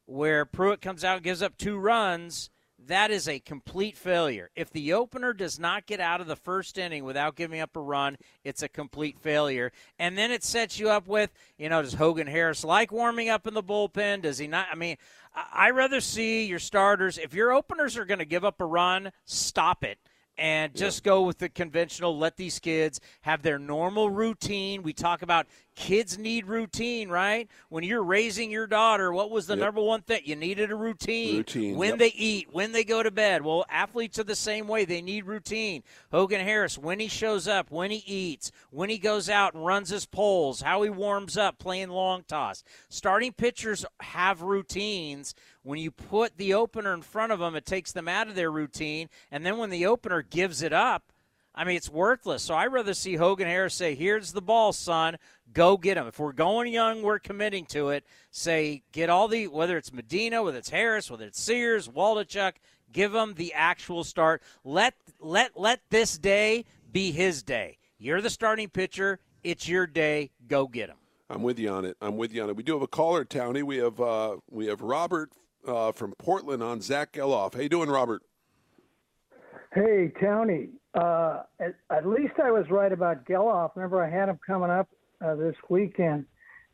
Speaker 20: where Pruitt comes out and gives up two runs. that is a complete failure. If the opener does not get out of the first inning without giving up a run, it's a complete failure. And then it sets you up with, you know, does Hogan Harris like warming up in the bullpen? Does he not? I mean, I rather see your starters. If your openers are going to give up a run, stop it and just yeah. go with the conventional. Let these kids have their normal routine. We talk about kids need routine, right? When you're raising your daughter, what was the yep. number one thing? You needed a routine.
Speaker 5: Routine.
Speaker 20: When
Speaker 5: yep.
Speaker 20: they eat, when they go to bed. Well, athletes are the same way. They need routine. Hogan Harris, when he shows up, when he eats, when he goes out and runs his poles, how he warms up playing long toss. Starting pitchers have routines. When you put the opener in front of them, it takes them out of their routine. And then when the opener gives it up, I mean, it's worthless. So I'd rather see Hogan Harris say, Here's the ball, son. Go get him. If we're going young, we're committing to it. Say, get all the, whether it's Medina, whether it's Harris, whether it's Sears, Waldichuk, give them the actual start. Let, let, let this day be his day. You're the starting pitcher. It's your day. Go get him.
Speaker 5: I'm with you on it. I'm with you on it. We do have a caller, Townie. We have uh, we have Robert uh, from Portland on Zack Gelof. How you doing, Robert?
Speaker 21: Hey, Tony. Uh, at, at, least I was right about Gelof. Remember, I had him coming up uh, this weekend,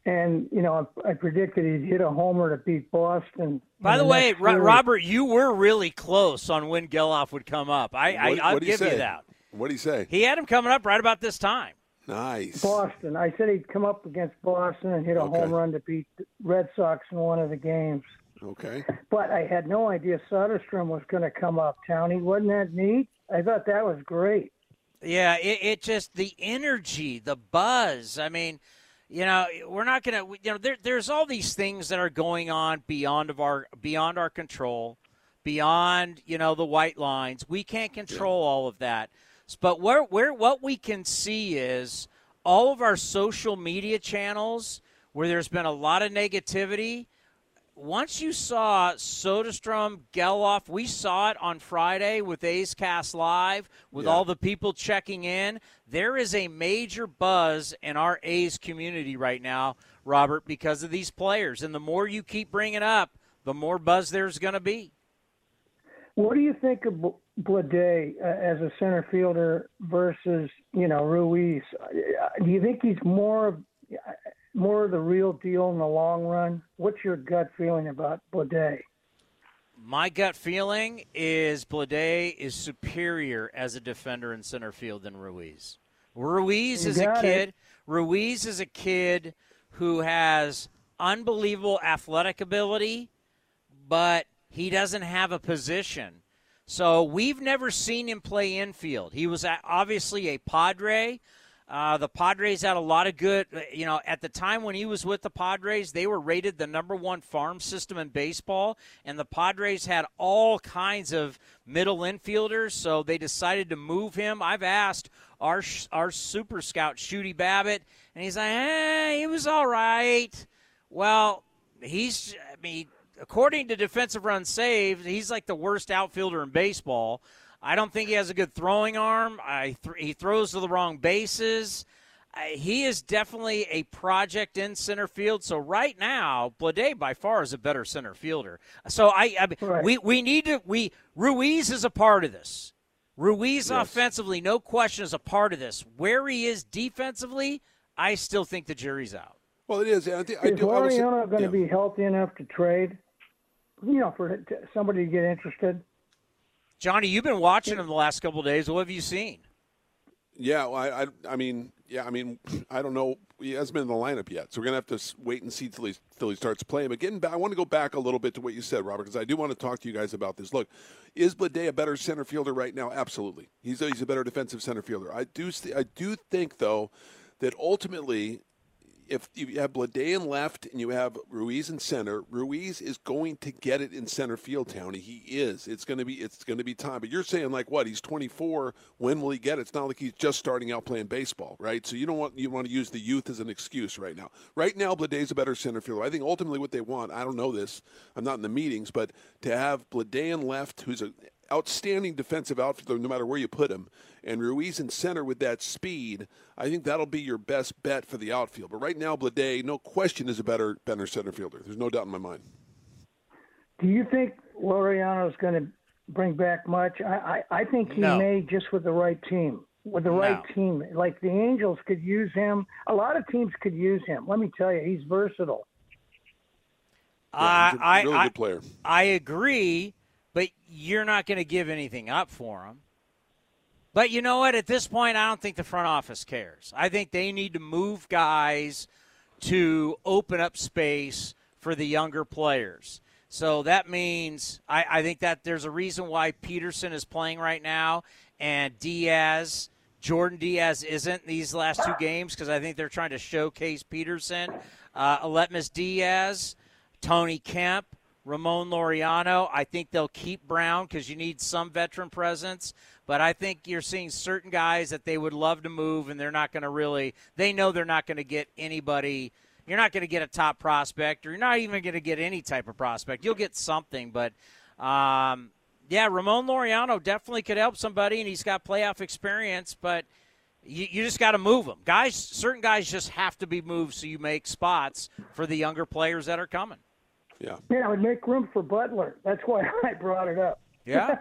Speaker 21: and you know I, I, predicted he'd hit a homer to beat Boston.
Speaker 20: By the, the way, Robert, you were really close on when Gelof would come up. I,
Speaker 5: what,
Speaker 20: I will
Speaker 5: give
Speaker 20: you that.
Speaker 5: What did he say?
Speaker 20: He had him coming up right about this time.
Speaker 5: Nice.
Speaker 21: Boston. I said he'd come up against Boston and hit a okay. home run to beat the Red Sox in one of the games.
Speaker 5: Okay.
Speaker 21: But I had no idea Soderstrom was going to come up. Townie, wasn't that neat? I thought that was great.
Speaker 20: Yeah, it, it just the energy, the buzz. I mean, you know, we're not going to. You know, there, there's all these things that are going on beyond of our beyond our control, beyond you know the white lines. We can't control yeah. all of that. But where where what we can see is all of our social media channels where there's been a lot of negativity once you saw Soderstrom, Gelof, we saw it on Friday with A's Cast Live with yeah. all the people checking in. There is a major buzz in our A's community right now, Robert, because of these players. And the more you keep bringing up, the more buzz there's going to be.
Speaker 21: What do you think of Bleday uh, as a center fielder versus, you know, Ruiz? Uh, do you think he's more more the real deal in the long run? What's your gut feeling about Bleday?
Speaker 20: My gut feeling is Bleday is superior as a defender in center field than Ruiz. Ruiz you is a kid. It. Ruiz is a kid who has unbelievable athletic ability, but he doesn't have a position. So we've never seen him play infield. He was obviously a Padre, uh, the Padres had a lot of good, uh, you know, at the time when he was with the Padres, they were rated the number one farm system in baseball, and the Padres had all kinds of middle infielders, so they decided to move him. I've asked our our super scout Shooty Babitt, and he's like, eh, he was all right. Well, he's, I mean, according to defensive run saved, he's like the worst outfielder in baseball. I don't think he has a good throwing arm. I th- he throws to the wrong bases. Uh, he is definitely a project in center field. So right now, Bleday by far is a better center fielder. So I, I right. we we need to we Ruiz is a part of this. Ruiz yes. offensively, no question, is a part of this. Where he is defensively, I still think the jury's out.
Speaker 5: Well, it is. I,
Speaker 21: think,
Speaker 5: I
Speaker 21: is
Speaker 5: do,
Speaker 21: Laureano going
Speaker 5: to
Speaker 21: yeah. be healthy enough to trade? You know, for somebody to get interested.
Speaker 20: Johnny, you've been watching him the last couple days. What have you seen?
Speaker 5: Yeah, well, I, I, I, mean, yeah, I mean, I don't know. He hasn't been in the lineup yet, so we're gonna have to wait and see till he till he starts playing. But getting back, I want to go back a little bit to what you said, Robert, because I do want to talk to you guys about this. Look, is Bleday a better center fielder right now? Absolutely, he's a, he's a better defensive center fielder. I do I do think though that ultimately if you have Bleday in left and you have Ruiz in center, Ruiz is going to get it in center field, Townie. He is. It's going to be. It's going to be time. But you're saying like what? He's 24. When will he get it? It's not like he's just starting out playing baseball, right? So you don't want you want to use the youth as an excuse right now. Right now, Bleday's a better center fielder. I think ultimately what they want. I don't know this. I'm not in the meetings, but to have Bleday in left, who's a outstanding defensive outfielder no matter where you put him. And Ruiz in center with that speed, I think that'll be your best bet for the outfield. But right now, Bleday, no question, is a better better center fielder. There's no doubt in my mind.
Speaker 21: Do you think Laureano is going to bring back much. I, I, I think he
Speaker 20: No.
Speaker 21: may just with the right team. With the right
Speaker 20: No.
Speaker 21: team, like the Angels could use him. A lot of teams could use him. Let me tell you, he's versatile.
Speaker 20: Uh, I,
Speaker 5: he's a
Speaker 20: I,
Speaker 5: really
Speaker 20: I,
Speaker 5: good player.
Speaker 20: I agree, but you're not going to give anything up for him. But you know what? At this point, I don't think the front office cares. I think they need to move guys to open up space for the younger players. So that means I, I think that there's a reason why Peterson is playing right now and Diaz, Jordan Diaz isn't these last two games because I think they're trying to showcase Peterson. Uh, Aledmys Diaz, Tony Kemp, Ramon Laureano. I think they'll keep Brown because you need some veteran presence. But I think you're seeing certain guys that they would love to move, and they're not going to really. They know they're not going to get anybody. You're not going to get a top prospect, or you're not even going to get any type of prospect. You'll get something, but um, yeah, Ramon Laureano definitely could help somebody, and he's got playoff experience. But you, you just got to move them, guys. Certain guys just have to be moved so you make spots for the younger players that are coming.
Speaker 5: Yeah.
Speaker 21: Yeah, it would make room for Butler. That's why I brought it up.
Speaker 20: Yeah.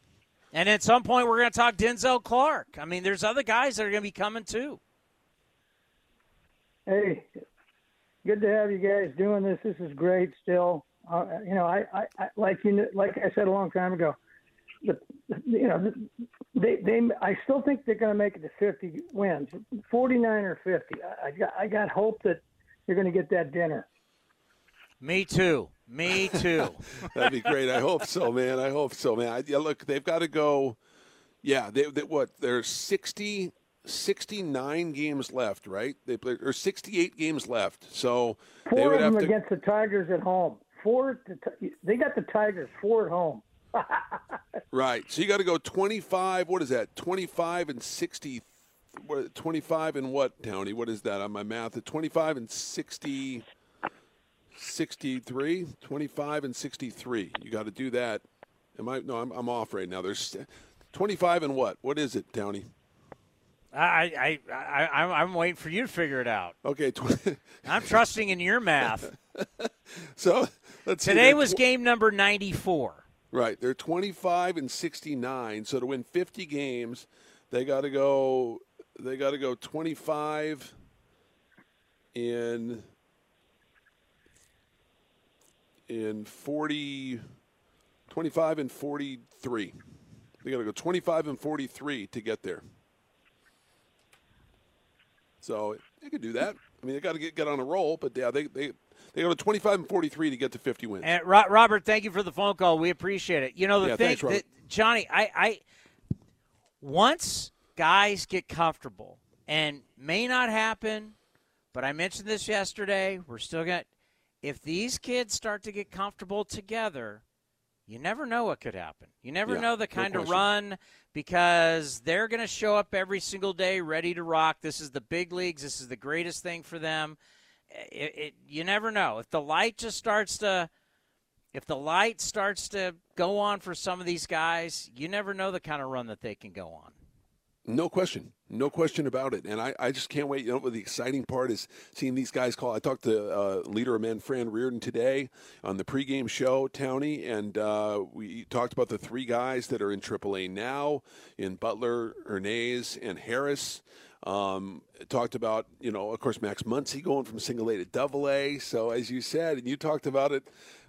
Speaker 20: and at some point, we're going to talk Denzel Clarke. I mean, there's other guys that are going to be coming too.
Speaker 21: Hey, good to have you guys doing this. This is great. Still, uh, you know, I, I, I like you, kn- like I said a long time ago. The, you know, they, they, I still think they're going to make it to 50 wins, 49 or 50. I, I got, I got hope that you're going to get that dinner.
Speaker 20: Me too. Me too.
Speaker 5: That'd be great. I hope so, man. I hope so, man. I, yeah, look, they've got to go. Yeah, they, they what? There's 60, 69 games left, right? They play or 68 games left. So they
Speaker 21: Four
Speaker 5: would
Speaker 21: of
Speaker 5: have
Speaker 21: them
Speaker 5: to.
Speaker 21: against the Tigers at home. Four, at they got the Tigers four at home.
Speaker 5: Right. So you got to go 25. What is that? 25 and 60. What, 25 and what, Tony? What is that on my math? 25 and 60. 63. 25 and 63. You got to do that. Am I? No, I'm, I'm off right now. There's 25 and what? What is it, Townie?
Speaker 20: I, I, I, I'm, I'm waiting for you to figure it out.
Speaker 5: Okay. 20,
Speaker 20: I'm trusting in your math.
Speaker 5: so let's see,
Speaker 20: Today
Speaker 5: they're
Speaker 20: was
Speaker 5: tw-
Speaker 20: game number 94.
Speaker 5: Right. They're 25 and 69. So to win 50 games, they got to go they got to go 25 in in 40 25 and 43. They got to go 25 and 43 to get there. So they could do that. I mean, they got to get get on a roll, but yeah, they they they go to 25 and 43 to get to 50 wins.
Speaker 20: And Ro- Robert, thank you for the phone call. We appreciate it. You know the
Speaker 5: Yeah,
Speaker 20: thing,
Speaker 5: thanks,
Speaker 20: that, Johnny, I, I once guys get comfortable, and may not happen, but I mentioned this yesterday. We're still going. to If these kids start to get comfortable together, you never know what could happen. You never
Speaker 22: Yeah,
Speaker 20: know the
Speaker 22: no
Speaker 20: kind of run because they're going to show up every single day ready to rock. This is the big leagues. This is the greatest thing for them. It, it, you never know if the light just starts to if the light starts to go on for some of these guys you never know the kind of run that they can go on
Speaker 5: No question. No question about it. And I, I just can't wait. You know the exciting part is seeing these guys call. I talked to uh, leader of men, Fran Riordan, today on the pregame show, Townie, and uh, we talked about the three guys that are in AAA now in Butler, Hernandez, and Harris. Um, talked about, you know, of course, Max Muncy going from single A to double A. So as you said, and you talked about it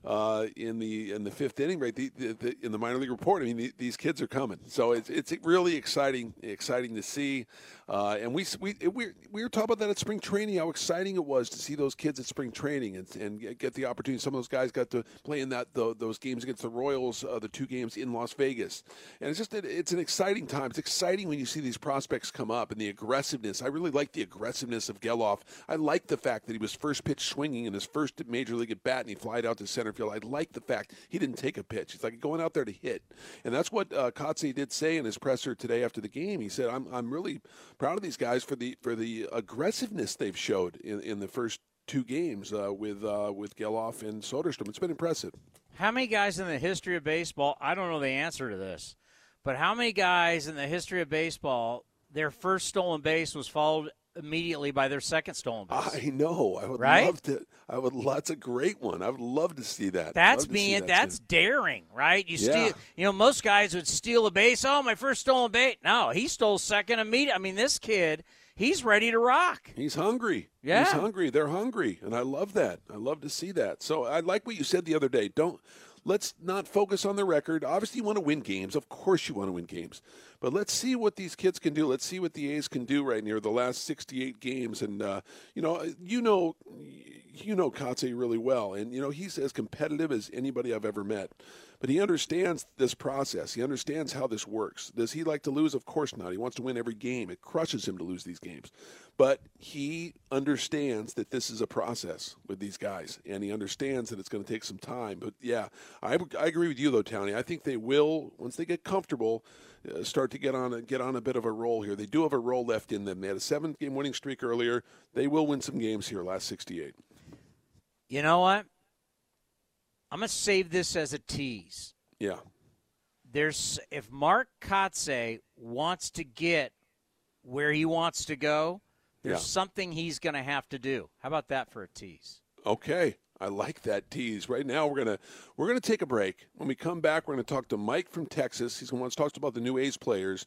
Speaker 5: uh, in the in the fifth inning, right? The, the, the, in the minor league report, I mean, the, these kids are coming. So it's it's really exciting, exciting to see. Uh, and we we we we were talking about that at spring training. How exciting it was to see those kids at spring training and, and get the opportunity. Some of those guys got to play in that the, those games against the Royals, uh, the two games in Las Vegas, and it's just it's an exciting time. It's exciting when you see these prospects come up and the aggressiveness. I really like the aggressiveness of Gelof. I like the fact that he was first pitch swinging in his first major league at bat and he flied out to center field. I like the fact he didn't take a pitch. He's like going out there to hit, and that's what uh, Kotsay did say in his presser today after the game. He said, "I'm I'm really proud of these guys for the for the aggressiveness they've showed in, in the first two games uh, with uh, with Gelof and Soderstrom. It's been impressive."
Speaker 20: how many guys in the history of baseball i don't know the answer to this but how many guys in the history of baseball their first stolen base was followed immediately by their second stolen base.
Speaker 5: I know. I would
Speaker 20: Right?
Speaker 5: love to. I would. That's a great one. I would love to see that.
Speaker 20: That's being
Speaker 5: that,
Speaker 20: that's
Speaker 5: too.
Speaker 20: daring, right? You
Speaker 5: Yeah.
Speaker 20: steal. You know, most guys would steal a base. Oh, my first stolen base. No, he stole second immediate. I mean, this kid, he's ready to rock.
Speaker 5: He's hungry.
Speaker 20: Yeah.
Speaker 5: He's hungry. They're hungry. And I love that. I love to see that. So I like what you said the other day. Don't let's not focus on the record. Obviously you want to win games. Of course you want to win games. But let's see what these kids can do. Let's see what the A's can do right near the last 68 games and uh, you know, you know you know Kotsay really well and you know he's as competitive as anybody I've ever met. But he understands this process. He understands how this works. Does he like to lose? Of course not. He wants to win every game. It crushes him to lose these games. But he understands that this is a process with these guys, and he understands that it's going to take some time. But yeah, I, I agree with you though, Townie. I think they will once they get comfortable. Uh, start to get on a, get on a bit of a roll here. They do have a roll left in them. They had a seven game winning streak earlier. They will win some games here. Last sixty eight.
Speaker 20: You know what? I'm gonna save this as a tease.
Speaker 5: Yeah.
Speaker 20: There's if Mark Kotsay wants to get where he wants to go, there's
Speaker 5: Yeah.
Speaker 20: something he's going to have to do. How about that for a tease?
Speaker 5: Okay. I like that tease. Right now we're gonna we're gonna take a break. When we come back, we're gonna talk to Mike from Texas. He's the one who talks about the new A's players.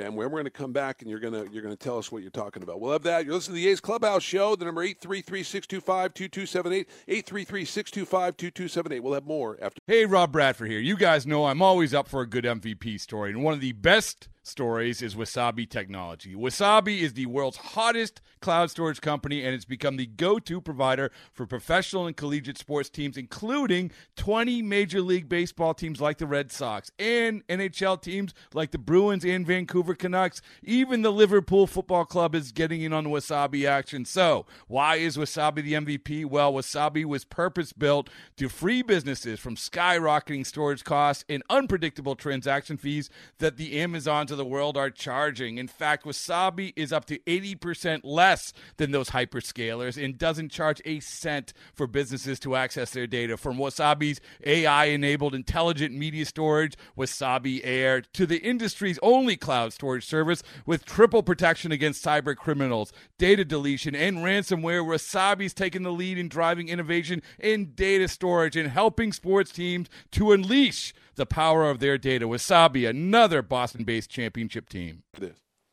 Speaker 5: And we're gonna come back and you're gonna you're gonna tell us what you're talking about. We'll have that. You're listening to the A's Clubhouse Show, the number 833-625-2278, 833-625-2278. We'll have more after
Speaker 22: Hey, Rob Bradford here. You guys know I'm always up for a good MVP story, and one of the best stories is Wasabi Technology. Wasabi is the world's hottest cloud storage company, and it's become the go to provider for professional and collegiate sports teams, including 20 Major League Baseball teams like the Red Sox and NHL teams like the Bruins and Vancouver Canucks. Even the Liverpool Football Club is getting in on the Wasabi action. So, why is Wasabi the MVP? Well, Wasabi was purpose built to free businesses from skyrocketing storage costs and unpredictable transaction fees that the Amazons of the world are charging. In fact, Wasabi is up to 80% less than those hyperscalers and doesn't charge a cent for businesses to access their data. From Wasabi's AI enabled intelligent media storage, Wasabi Air, to the industry's only cloud storage service with triple protection against cyber criminals, data deletion, and ransomware, Wasabi's taking the lead in driving innovation in data storage and helping sports teams to unleash the power of their data. Wasabi, another Boston based championship team.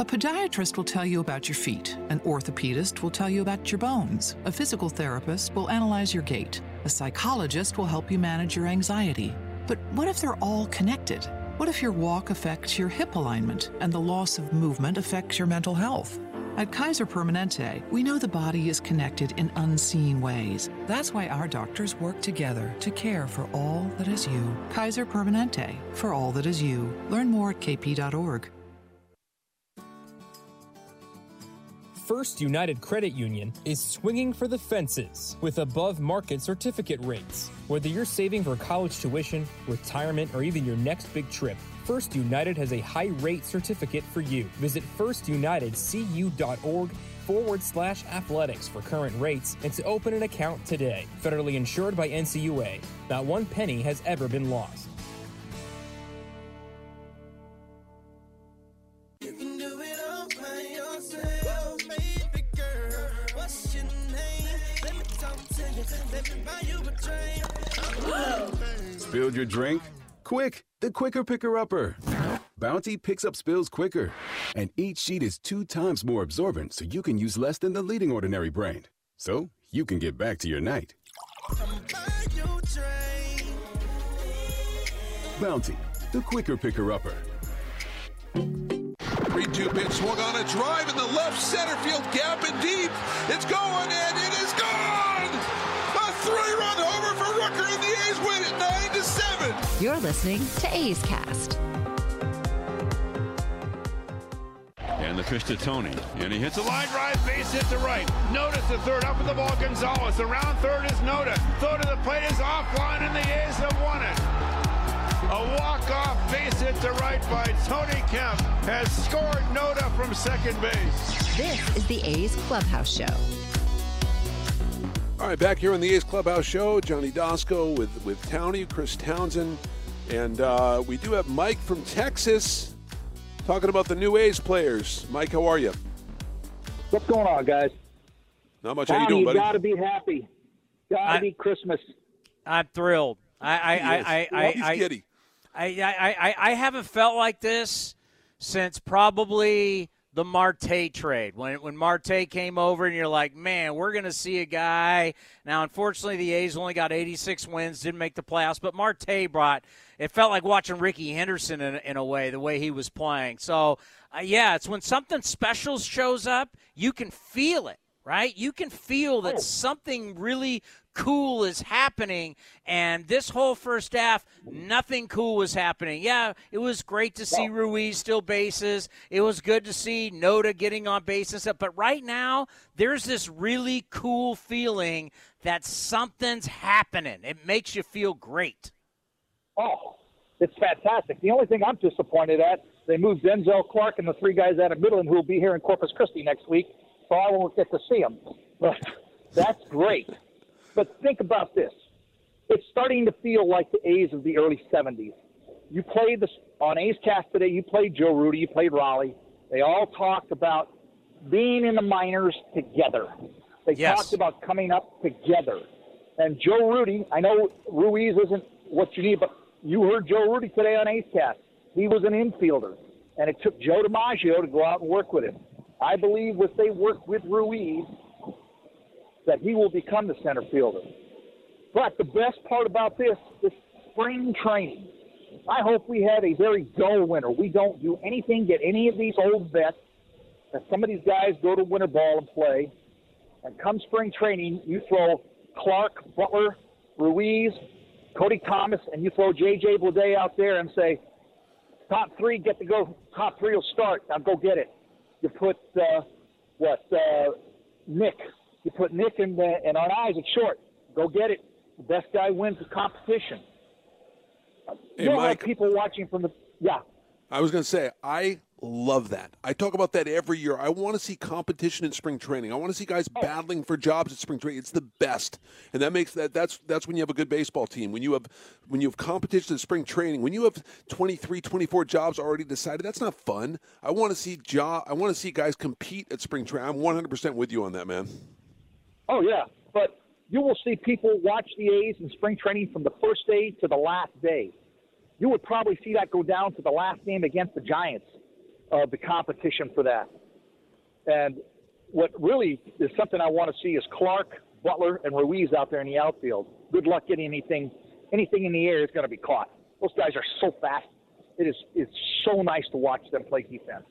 Speaker 23: A podiatrist will tell you about your feet. An orthopedist will tell you about your bones. A physical therapist will analyze your gait. A psychologist will help you manage your anxiety. But what if they're all connected? What if your walk affects your hip alignment and the loss of movement affects your mental health? At Kaiser Permanente, we know the body is connected in unseen ways. That's why our doctors work together to care for all that is you. Kaiser Permanente, for all that is you. Learn more at kp.org.
Speaker 24: First United Credit Union is swinging for the fences with above market certificate rates. Whether you're saving for college tuition, retirement, or even your next big trip, First United has a high rate certificate for you. Visit firstunitedcu.org forward slash athletics for current rates and to open an account today. Federally insured by NCUA. Not one penny has ever been lost.
Speaker 25: Spilled your drink? Quick, the quicker picker upper. Bounty picks up spills quicker, and each sheet is two times more absorbent so you can use less than the leading ordinary brand. So you can get back to your night. Bounty, the quicker picker upper.
Speaker 5: 3 2 pitch swung on a drive in the left center field gap and deep. It's going and it is gone! A three run homer for the A's win it 9 to 7.
Speaker 26: You're listening to A's Cast. And the pitch to Tony. And he hits a line drive, base hit to right. Notice the third up with the ball, Gonzalez. Around third is Noda. Throw to the plate is offline, and the A's have won it. A walk-off base hit to right by Tony Kemp has scored Noda from second base.
Speaker 27: This is the A's Clubhouse Show.
Speaker 5: All right, back here on the A's Clubhouse Show, Johnny Doskow with, with Townie, Chris Townsend, and uh, we do have Mike from Texas talking about the new A's players. Mike, how are you?
Speaker 28: What's going on, guys?
Speaker 5: Not much.
Speaker 28: Townie,
Speaker 5: how you doing,
Speaker 28: you
Speaker 5: buddy?
Speaker 28: got to be happy. Got to be Christmas.
Speaker 20: I'm thrilled. I I I I I,
Speaker 5: He's
Speaker 20: I,
Speaker 5: giddy.
Speaker 20: I, I, I, I haven't felt like this since probably the Marte trade. When when Marte came over and you're like, man, we're going to see a guy. Now, unfortunately, the A's only got 86 wins, didn't make the playoffs, but Marte brought. It felt like watching Rickey Henderson in, in a way, the way he was playing. So, uh, yeah, it's when something special shows up, you can feel it, right? You can feel that something really cool is happening. And this whole first half, nothing cool was happening. Yeah, it was great to see Ruiz still bases. It was good to see Noda getting on base and stuff. But right now, there's this really cool feeling that something's happening. It makes you feel great.
Speaker 28: Oh, it's fantastic. The only thing I'm disappointed at, they moved Denzel Clarke and the three guys out of Midland who will be here in Corpus Christi next week, so I won't get to see them. But that's great. But think about this. It's starting to feel like the A's of the early 70s. You played this on A's Cast today, you played Joe Rudi, you played Rollie. They all talked about being in the minors together. They
Speaker 20: Yes.
Speaker 28: talked about coming up together. And Joe Rudi, I know Ruiz isn't what you need, but you heard Joe Rudi today on A's Cast. He was an infielder, and it took Joe DiMaggio to go out and work with him. I believe if they work with Ruiz, that he will become the center fielder. But the best part about this is spring training. I hope we have a very dull winter. We don't do anything, get any of these old vets, that some of these guys go to winter ball and play. And come spring training, you throw Clarke, Butler, Ruiz, Cody Thomas, and you throw J.J. Bleday out there and say, top three get to go, top three will start. Now go get it. You put, uh, what, uh, Nick. You put Nick in the, and on eyes at short. Go get it. The best guy wins the competition.
Speaker 5: Hey,
Speaker 28: You'll
Speaker 5: Mike.
Speaker 28: have people watching from the, yeah.
Speaker 5: I was going to say, I love that. I talk about that every year. I want to see competition in spring training. I want to see guys battling for jobs at spring training. It's the best, and that makes that that's that's when you have a good baseball team. When you have when you have competition in spring training. When you have 23, 24 jobs already decided, that's not fun. I want to see job. I want to see guys compete at spring training. I'm 100 percent with you on that, man.
Speaker 28: Oh yeah, but you will see people watch the A's in spring training from the first day to the last day. You would probably see that go down to the last game against the Giants of the competition for that. And what really is something I want to see is Clarke, Butler, and Ruiz out there in the outfield. Good luck getting anything anything in the air is going to be caught. Those guys are so fast. It is it's so nice to watch them play defense.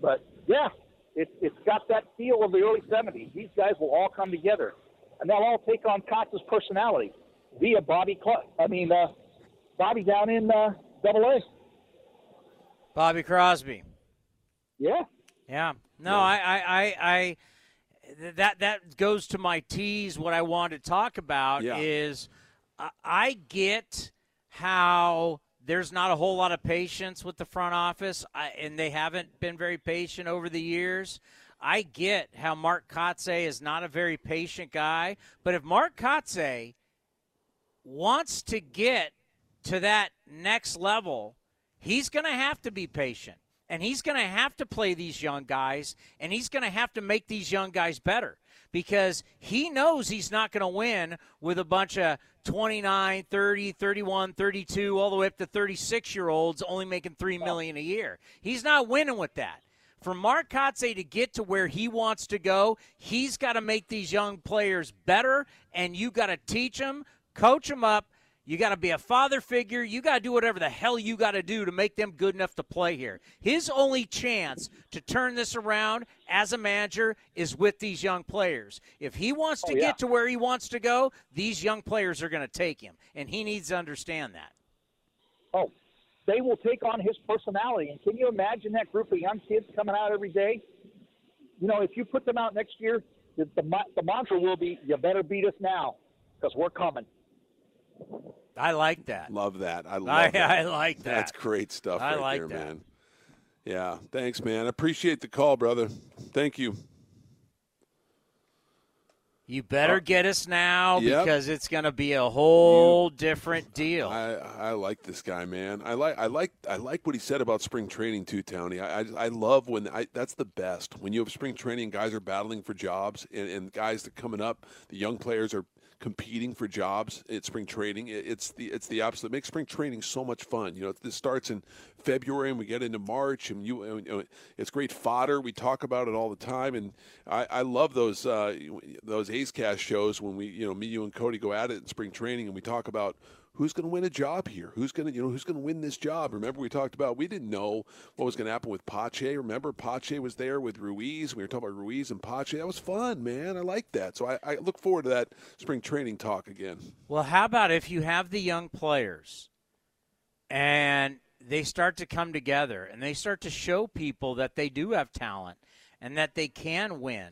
Speaker 28: But yeah, it, it's got that feel of the early 70s. These guys will all come together, and they'll all take on Cox's personality via Bobby. Cl- I mean, uh, Bobby down in uh, Double A.
Speaker 20: Bobby Crosby.
Speaker 28: Yeah.
Speaker 20: Yeah. No, I, I, I, I, that that goes to my tease. What I want to talk about
Speaker 5: Yeah.
Speaker 20: is, I, I get how there's not a whole lot of patience with the front office, I, and they haven't been very patient over the years. I get how Mark Kotsay is not a very patient guy, but if Mark Kotsay wants to get to that next level, he's going to have to be patient. And he's going to have to play these young guys, and he's going to have to make these young guys better because he knows he's not going to win with a bunch of 29, 30, 31, 32, all the way up to 36 year olds only making $3 million a year. He's not winning with that. For Mark Kotsay to get to where he wants to go, he's got to make these young players better, and you got to teach them, coach them up, you got to be a father figure. You got to do whatever the hell you got to do to make them good enough to play here. His only chance to turn this around as a manager is with these young players. If he wants oh, to
Speaker 28: Oh, yeah.
Speaker 20: get to where he wants to go, these young players are going to take him, and he needs to understand that.
Speaker 28: Oh, they will take on his personality. And can you imagine that group of young kids coming out every day? You know, if you put them out next year, the, the, the mantra will be, you better beat us now because we're coming.
Speaker 20: I like that.
Speaker 5: Love that. I love
Speaker 20: I,
Speaker 5: that.
Speaker 20: I like that.
Speaker 5: That's great stuff
Speaker 20: I
Speaker 5: right
Speaker 20: like
Speaker 5: there,
Speaker 20: that.
Speaker 5: man. Yeah, thanks, man. Appreciate the call, brother. Thank you.
Speaker 20: You better get us now
Speaker 5: Uh, Yep.
Speaker 20: because it's going to be a whole different deal.
Speaker 5: I, I like this guy, man. I like I like I like what he said about spring training too, Tony. I I, I love when I that's the best when you have spring training. Guys are battling for jobs, and, and guys that are coming up, the young players are competing for jobs at spring training. It's the it's the absolute makes spring training so much fun. You know, this starts in February and we get into March, and you, you know, it's great fodder. We talk about it all the time, and I, I love those uh, those A's Cast shows when we you know me, you, and Cody go at it in spring training, and we talk about who's going to win a job here? Who's going to, you know, who's going to win this job? Remember, we talked about we didn't know what was going to happen with Pache. Remember, Pache was there with Ruiz. We were talking about Ruiz and Pache. That was fun, man. I like that. So I, I look forward to that spring training talk again.
Speaker 20: Well, how about if you have the young players and they start to come together and they start to show people that they do have talent and that they can win.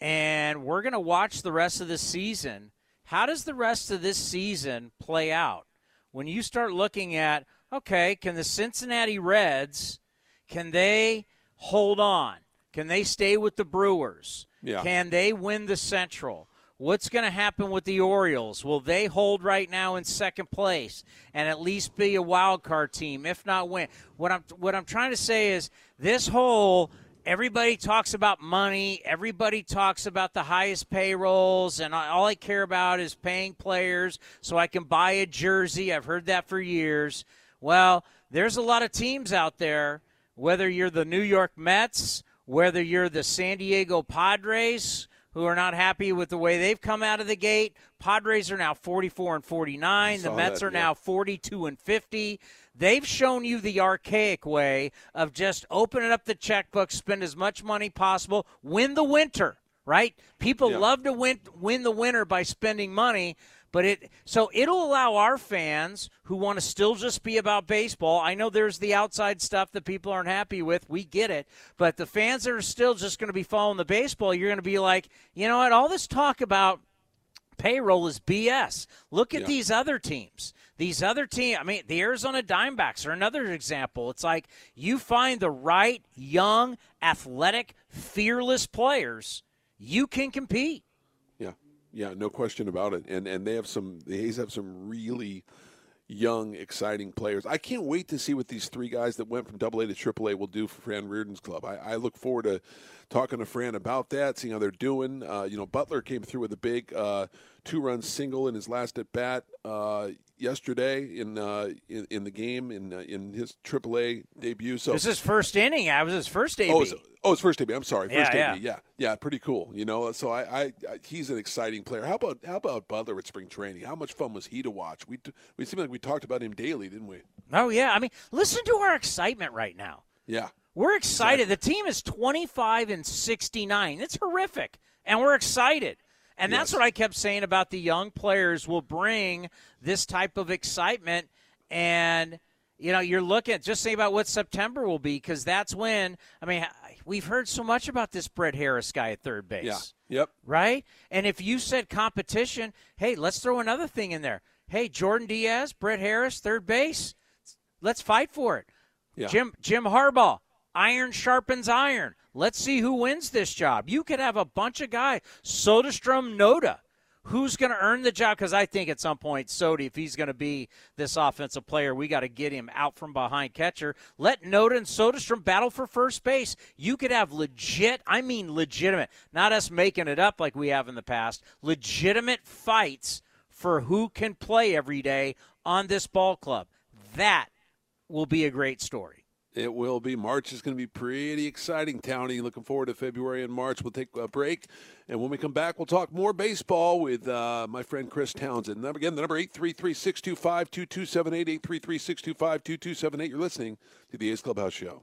Speaker 20: And we're going to watch the rest of the season. How does the rest of this season play out? When you start looking at, okay, can the Cincinnati Reds can they hold on? Can they stay with the Brewers?
Speaker 5: Yeah.
Speaker 20: Can they win the Central? What's going to happen with the Orioles? Will they hold right now in second place and at least be a wild card team, if not win? What I'm what I'm trying to say is this whole everybody talks about money, everybody talks about the highest payrolls, and I- all I care about is paying players so I can buy a jersey. I've heard that for years. Well, there's a lot of teams out there, whether you're the New York Mets, whether you're the San Diego Padres, who are not happy with the way they've come out of the gate. Padres are now 44 and 49. The Mets
Speaker 5: that,
Speaker 20: are
Speaker 5: yeah.
Speaker 20: now 42 and 50. They've shown you the archaic way of just opening up the checkbook, spend as much money possible, win the winter, right? People
Speaker 5: Yeah.
Speaker 20: love to win win the winter by spending money, but it so it'll allow our fans who want to still just be about baseball. I know there's the outside stuff that people aren't happy with. We get it, but the fans that are still just going to be following the baseball, you're going to be like, you know what? All this talk about payroll is BS. Look at
Speaker 5: Yeah.
Speaker 20: these other teams. These other teams, I mean, the Arizona Diamondbacks are another example. It's like you find the right young, athletic, fearless players, you can compete.
Speaker 5: Yeah, no question about it. And and they have some. The A's have some really young, exciting players. I can't wait to see what these three guys that went from Double A to Triple A will do for Fran Riordan's club. I, I look forward to talking to Fran about that, seeing how they're doing. Uh, you know, Butler came through with a big uh, two-run single in his last at bat uh, yesterday in, uh, in in the game in uh, in his Triple A debut. So
Speaker 20: this is first inning. I was his first AB.
Speaker 5: Oh, it's, oh, it's first debut. I'm sorry,
Speaker 20: Yeah,
Speaker 5: first
Speaker 20: yeah.
Speaker 5: debut. Yeah, yeah, pretty cool. You know, so I, I, I, he's an exciting player. How about how about Butler at spring training? How much fun was he to watch? We we seem like we talked about him daily, didn't we?
Speaker 20: oh yeah, I mean, listen to our excitement right now.
Speaker 5: Yeah,
Speaker 20: We're excited. The team is 25 and 69. It's horrific, and we're excited. And that's
Speaker 5: Yes.
Speaker 20: what I kept saying about the young players will bring this type of excitement. And you know, you're looking just think about what September will be because that's when. I mean, we've heard so much about this Brett Harris guy at third base.
Speaker 5: yeah, yep.
Speaker 20: Right? And if you said competition, hey, let's throw another thing in there. Hey, Jordan Diaz, Brett Harris, third base. Let's fight for it.
Speaker 5: Yeah.
Speaker 20: Jim Jim Harbaugh, iron sharpens iron. Let's see who wins this job. You could have a bunch of guys, Soderstrom, Noda. Who's going to earn the job? Because I think at some point, Sodi, if he's going to be this offensive player, we got to get him out from behind catcher. Let Noda and Soderstrom battle for first base. You could have legit, I mean legitimate, not us making it up like we have in the past, legitimate fights for who can play every day on this ball club. That will be a great story.
Speaker 5: It will be. March is going to be pretty exciting, Townie. Looking forward to February and March. We'll take a break, and when we come back, we'll talk more baseball with uh, my friend Chris Townsend. Number again, the number eight three three six two five two two seven eight eight three three six two five two two seven eight. You're listening to the A's Clubhouse Show.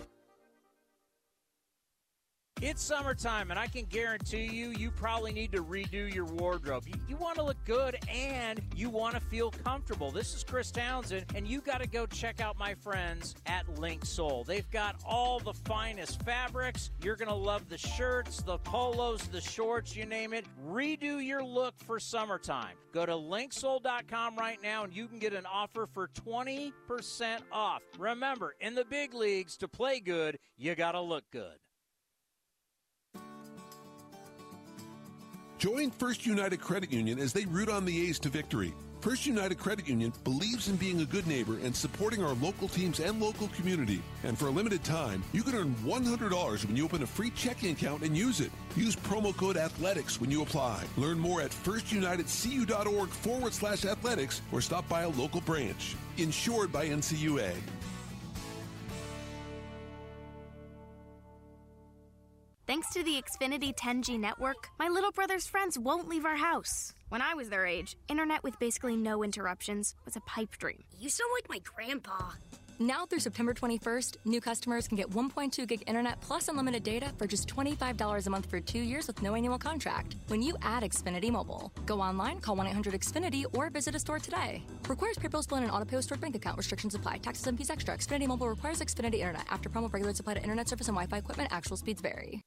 Speaker 20: It's summertime, and I can guarantee you, you probably need to redo your wardrobe. You, you want to look good and you want to feel comfortable. This is Chris Townsend, and you got to go check out my friends at Link Soul. They've got all the finest fabrics. You're going to love the shirts, the polos, the shorts, you name it. Redo your look for summertime. Go to linksoul.com right now, and you can get an offer for 20% off. Remember, in the big leagues, to play good, you got to look good.
Speaker 5: Join First United Credit Union as they root on the A's to victory. First United Credit Union believes in being a good neighbor and supporting our local teams and local community. And for a limited time, you can earn $100 when you open a free checking account and use it. Use promo code athletics when you apply. Learn more at firstunitedcu.org forward slash athletics or stop by a local branch. Insured by NCUA.
Speaker 16: Thanks to the Xfinity 10G network, my little brother's friends won't leave our house. When I was their age, internet with basically no interruptions was a pipe dream.
Speaker 17: You sound like my grandpa.
Speaker 18: Now through September 21st, new customers can get 1.2 gig internet plus unlimited data for just $25 a month for two years with no annual contract. When you add Xfinity Mobile, go online, call 1 800 Xfinity, or visit a store today. Requires PayPal bill and auto pay stored bank account. Restrictions apply. Taxes and fees extra. Xfinity Mobile requires Xfinity internet. After promo, regular supply to internet service and Wi Fi equipment, actual speeds vary.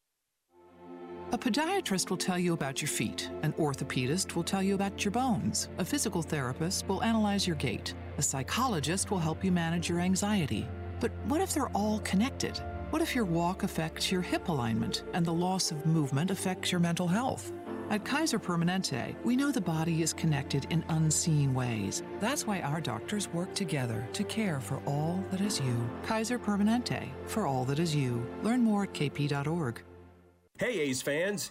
Speaker 23: A podiatrist will tell you about your feet. An orthopedist will tell you about your bones. A physical therapist will analyze your gait. A psychologist will help you manage your anxiety. But what if they're all connected? What if your walk affects your hip alignment and the loss of movement affects your mental health? At Kaiser Permanente, we know the body is connected in unseen ways. That's why our doctors work together to care for all that is you. Kaiser Permanente, for all that is you. Learn more at kp.org.
Speaker 29: Hey, A's fans!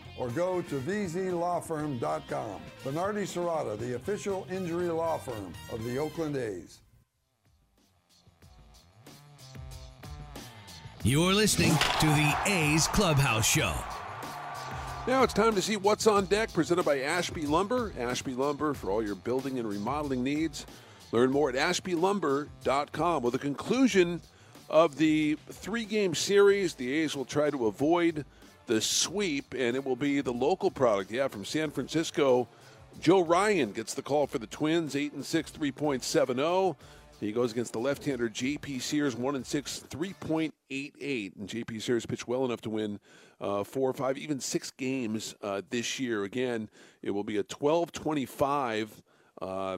Speaker 15: or go to vzlawfirm.com. Venardi Zurada, the official injury law firm of the Oakland A's.
Speaker 30: You're listening to the A's Clubhouse Show.
Speaker 5: Now it's time to see what's on deck, presented by Ashby Lumber. Ashby Lumber for all your building and remodeling needs. Learn more at ashbylumber.com. With the conclusion of the three game series, the A's will try to avoid the sweep, and it will be the local product. Yeah, from San Francisco. Joe Ryan gets the call for the Twins, 8 and 6, 3.70. He goes against the left-hander J.P. Sears, one and six, three point eight eight, and J.P. Sears pitched well enough to win uh, four or five, even six games uh, this year. Again, it will be a twelve twenty-five uh,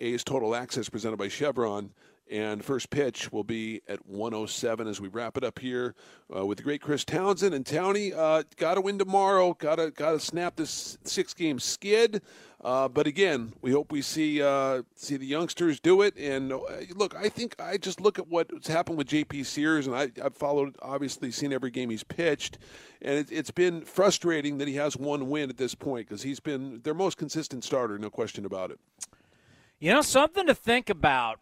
Speaker 5: A's Total Access presented by Chevron. And first pitch will be at 107 as we wrap it up here uh, with the great Chris Townsend and Townie. Uh, got to win tomorrow. Got to got to snap this six game skid. Uh, but again, we hope we see uh, see the youngsters do it. And uh, look, I think I just look at what's happened with J.P. Sears, and I, have followed, obviously, seen every game he's pitched, and it, it's been frustrating that he has one win at this point because he's been their most consistent starter, no question about it.
Speaker 20: You know, something to think about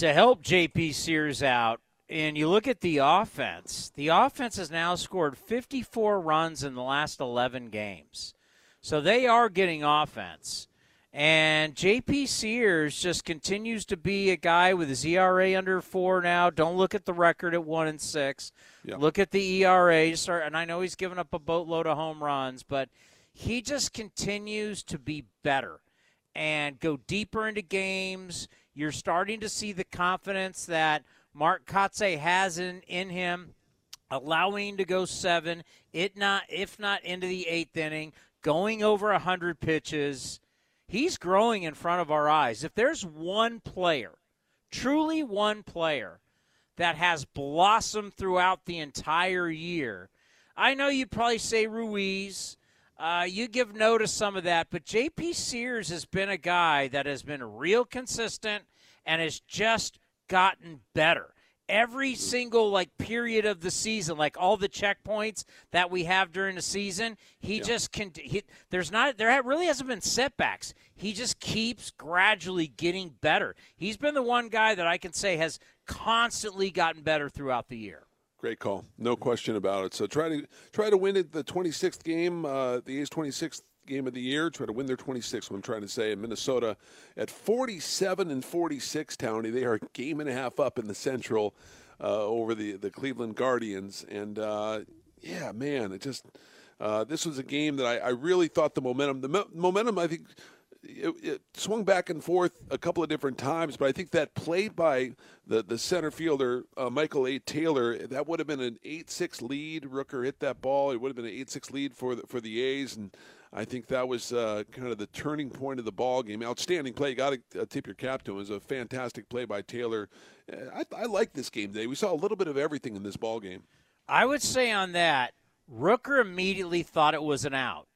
Speaker 20: to help JP Sears out, and you look at the offense, the offense has now scored 54 runs in the last 11 games. So they are getting offense. And JP Sears just continues to be a guy with his ERA under four now. Don't look at the record at one and six.
Speaker 5: Yep.
Speaker 20: Look at the ERA. And I know he's given up a boatload of home runs, but he just continues to be better and go deeper into games. You're starting to see the confidence that Mark Kotsay has in, in him, allowing to go seven, it not if not into the eighth inning, going over hundred pitches. He's growing in front of our eyes. If there's one player, truly one player, that has blossomed throughout the entire year, I know you'd probably say Ruiz. Uh, you give notice some of that, but JP Sears has been a guy that has been real consistent and has just gotten better. Every single like period of the season, like all the checkpoints that we have during the season, he
Speaker 5: Yeah.
Speaker 20: just can. He, there's not there really hasn't been setbacks. He just keeps gradually getting better. He's been the one guy that I can say has constantly gotten better throughout the year.
Speaker 5: Great call, no question about it. So try to try to win it the 26th game, uh, the A's 26th game of the year. Try to win their 26th. What I'm trying to say in Minnesota at 47 and 46, Townie, they are a game and a half up in the Central uh, over the the Cleveland Guardians, and uh, yeah, man, it just uh, this was a game that I, I really thought the momentum, the mo- momentum, I think it, it swung back and forth a couple of different times, but I think that play by the, the center fielder, uh, Michael A. Taylor, that would have been an 8 6 lead. Rooker hit that ball. It would have been an 8 6 lead for the, for the A's. And I think that was uh, kind of the turning point of the ball game. Outstanding play. You Got to uh, tip your cap to him. It was a fantastic play by Taylor. Uh, I, I like this game today. We saw a little bit of everything in this ball game.
Speaker 20: I would say on that, Rooker immediately thought it was an out.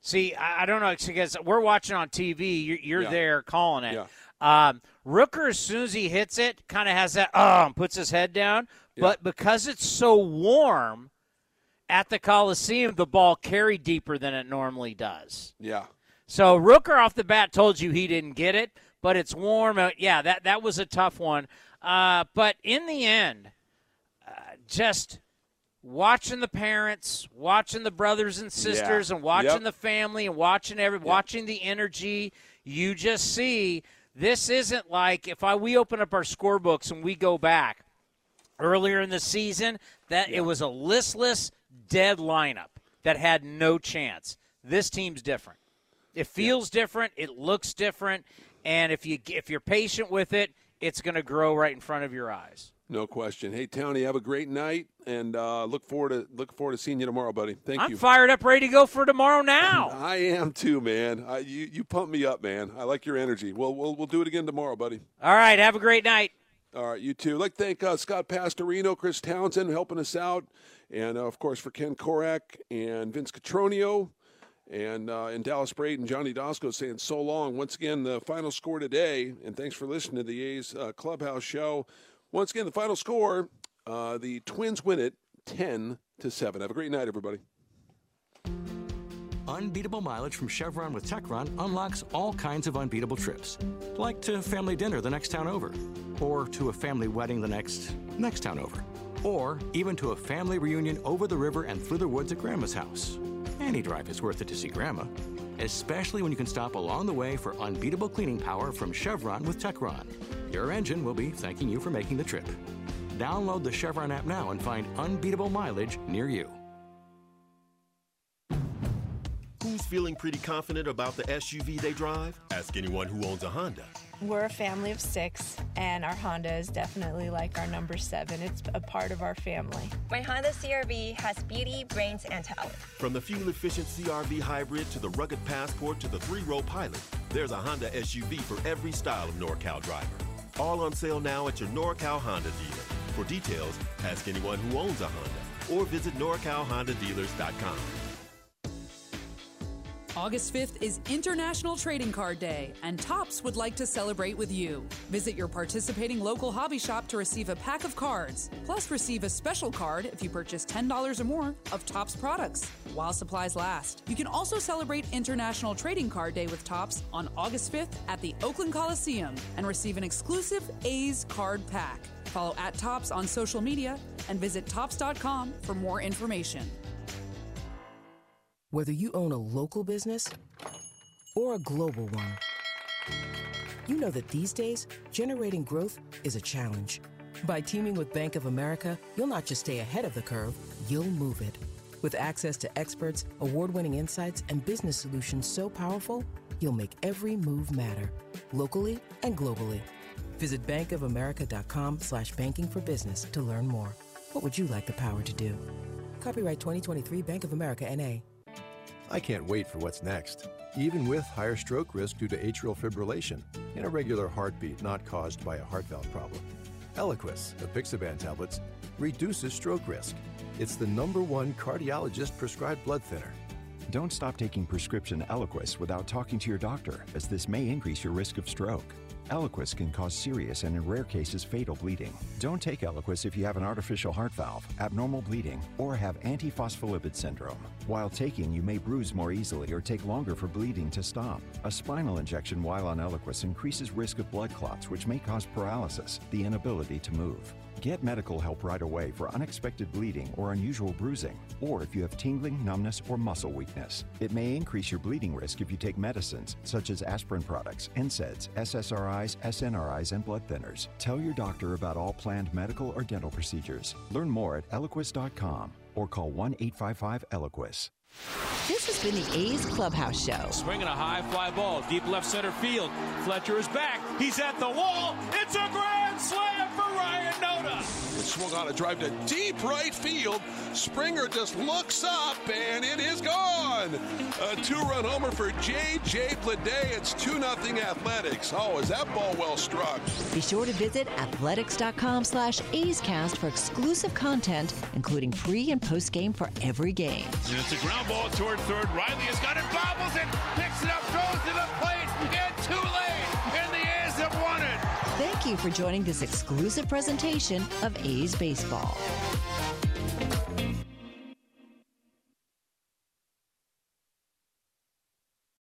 Speaker 20: See, I, I don't know because we're watching on TV. You're, you're
Speaker 5: Yeah.
Speaker 20: there calling it.
Speaker 5: Yeah.
Speaker 20: Um, Rooker, as soon as he hits it, kind of has that um, puts his head down. But because it's so warm at the Coliseum, the ball carried deeper than it normally does.
Speaker 5: Yeah.
Speaker 20: So Rooker off the bat told you he didn't get it, but it's warm. Uh, Yeah, that that was a tough one. Uh, but in the end, uh, just watching the parents, watching the brothers and sisters,
Speaker 5: Yeah.
Speaker 20: and watching
Speaker 5: Yep.
Speaker 20: the family, and watching every, watching the energy, you just see this isn't like if I we open up our scorebooks and we go back earlier in the season that it was a listless, dead lineup that had no chance. This team's different. It feels different. It looks different, and if you if you're patient with it, it's going to grow right in front of your eyes.
Speaker 5: No question. Hey, Tony, have a great night, and uh, look forward to look forward to seeing you tomorrow, buddy. Thank you.
Speaker 20: I'm fired up, ready to go for tomorrow now.
Speaker 5: I am too, man. I, you you pump me up, man. I like your energy. We'll we'll we'll do it again tomorrow, buddy.
Speaker 20: All right, have a great night.
Speaker 5: All right, you too. I'd like to thank uh, Scott Pastorino, Chris Townsend helping us out, and uh, of course for Ken Korach and Vince Cotroneo, and uh, and Dallas Braid and Johnny Doskow saying so long. Once again, the final score today, and thanks for listening to the A's uh, Clubhouse show. Once again, the final score: uh, the Twins win it ten to seven. Have a great night, everybody.
Speaker 31: unbeatable mileage from Chevron with Techron unlocks all kinds of unbeatable trips, like to family dinner the next town over, or to a family wedding the next next town over, or even to a family reunion over the river and through the woods at Grandma's house. Any drive is worth it to see Grandma, especially when you can stop along the way for unbeatable cleaning power from Chevron with Techron. Your engine will be thanking you for making the trip. Download the Chevron app now and find unbeatable mileage near you.
Speaker 32: Who's feeling pretty confident about the SUV they drive? Ask anyone who owns a Honda.
Speaker 33: We're a family of six, and our Honda is definitely like our number seven. It's a part of our family.
Speaker 34: My Honda CRV has beauty, brains, and talent.
Speaker 32: From the fuel efficient CRV hybrid to the rugged Passport to the three row pilot, there's a Honda SUV for every style of NorCal driver. All on sale now at your NorCal Honda dealer. For details, ask anyone who owns a Honda or visit NorCalHondaDealers.com.
Speaker 35: August 5th is International Trading Card Day, and Topps would like to celebrate with you. Visit your participating local hobby shop to receive a pack of cards, plus receive a special card if you purchase $10 or more of Topps products while supplies last. You can also celebrate International Trading Card Day with Topps on August 5th at the Oakland Coliseum and receive an exclusive A's card pack. Follow at Topps on social media and visit Topps.com for more information.
Speaker 36: Whether you own a local business or a global one, you know that these days, generating growth is a challenge. By teaming with Bank of America, you'll not just stay ahead of the curve, you'll move it. With access to experts, award winning insights, and business solutions so powerful, you'll make every move matter, locally and globally. Visit bankofamerica.com slash banking for business to learn more. What would you like the power to do? Copyright 2023 Bank of America NA.
Speaker 37: I can't wait for what's next. Even with higher stroke risk due to atrial fibrillation, an irregular heartbeat not caused by a heart valve problem. Eliquis, apixaban tablets, reduces stroke risk. It's the number one cardiologist prescribed blood thinner.
Speaker 38: Don't stop taking prescription Eliquis without talking to your doctor, as this may increase your risk of stroke. Eliquis can cause serious and in rare cases fatal bleeding. Don't take Eliquis if you have an artificial heart valve, abnormal bleeding, or have antiphospholipid syndrome. While taking, you may bruise more easily or take longer for bleeding to stop. A spinal injection while on Eliquis increases risk of blood clots, which may cause paralysis, the inability to move. Get medical help right away for unexpected bleeding or unusual bruising, or if you have tingling, numbness, or muscle weakness. It may increase your bleeding risk if you take medicines such as aspirin products, NSAIDs, SSRIs, SNRIs, and blood thinners. Tell your doctor about all planned medical or dental procedures. Learn more at eliquis.com or call 1 855 Eliquis.
Speaker 27: This has been the A's Clubhouse Show.
Speaker 39: Swinging a high fly ball, deep left center field. Fletcher is back. He's at the wall. It's a grand slam for Ryan Noda.
Speaker 5: It swung on a drive to deep right field. Springer just looks up and it is gone. A two-run homer for J.J. Bleday. It's 2-0 Athletics. Oh, is that ball well struck?
Speaker 27: Be sure to visit athletics.com slash A'scast for exclusive content, including pre and post game for every game.
Speaker 26: And it's a ground ball toward third. Riley has got it, bobbles it, picks it up, throws to the plate, and late, and the A's have won it.
Speaker 27: Thank you for joining this exclusive presentation of A's Baseball.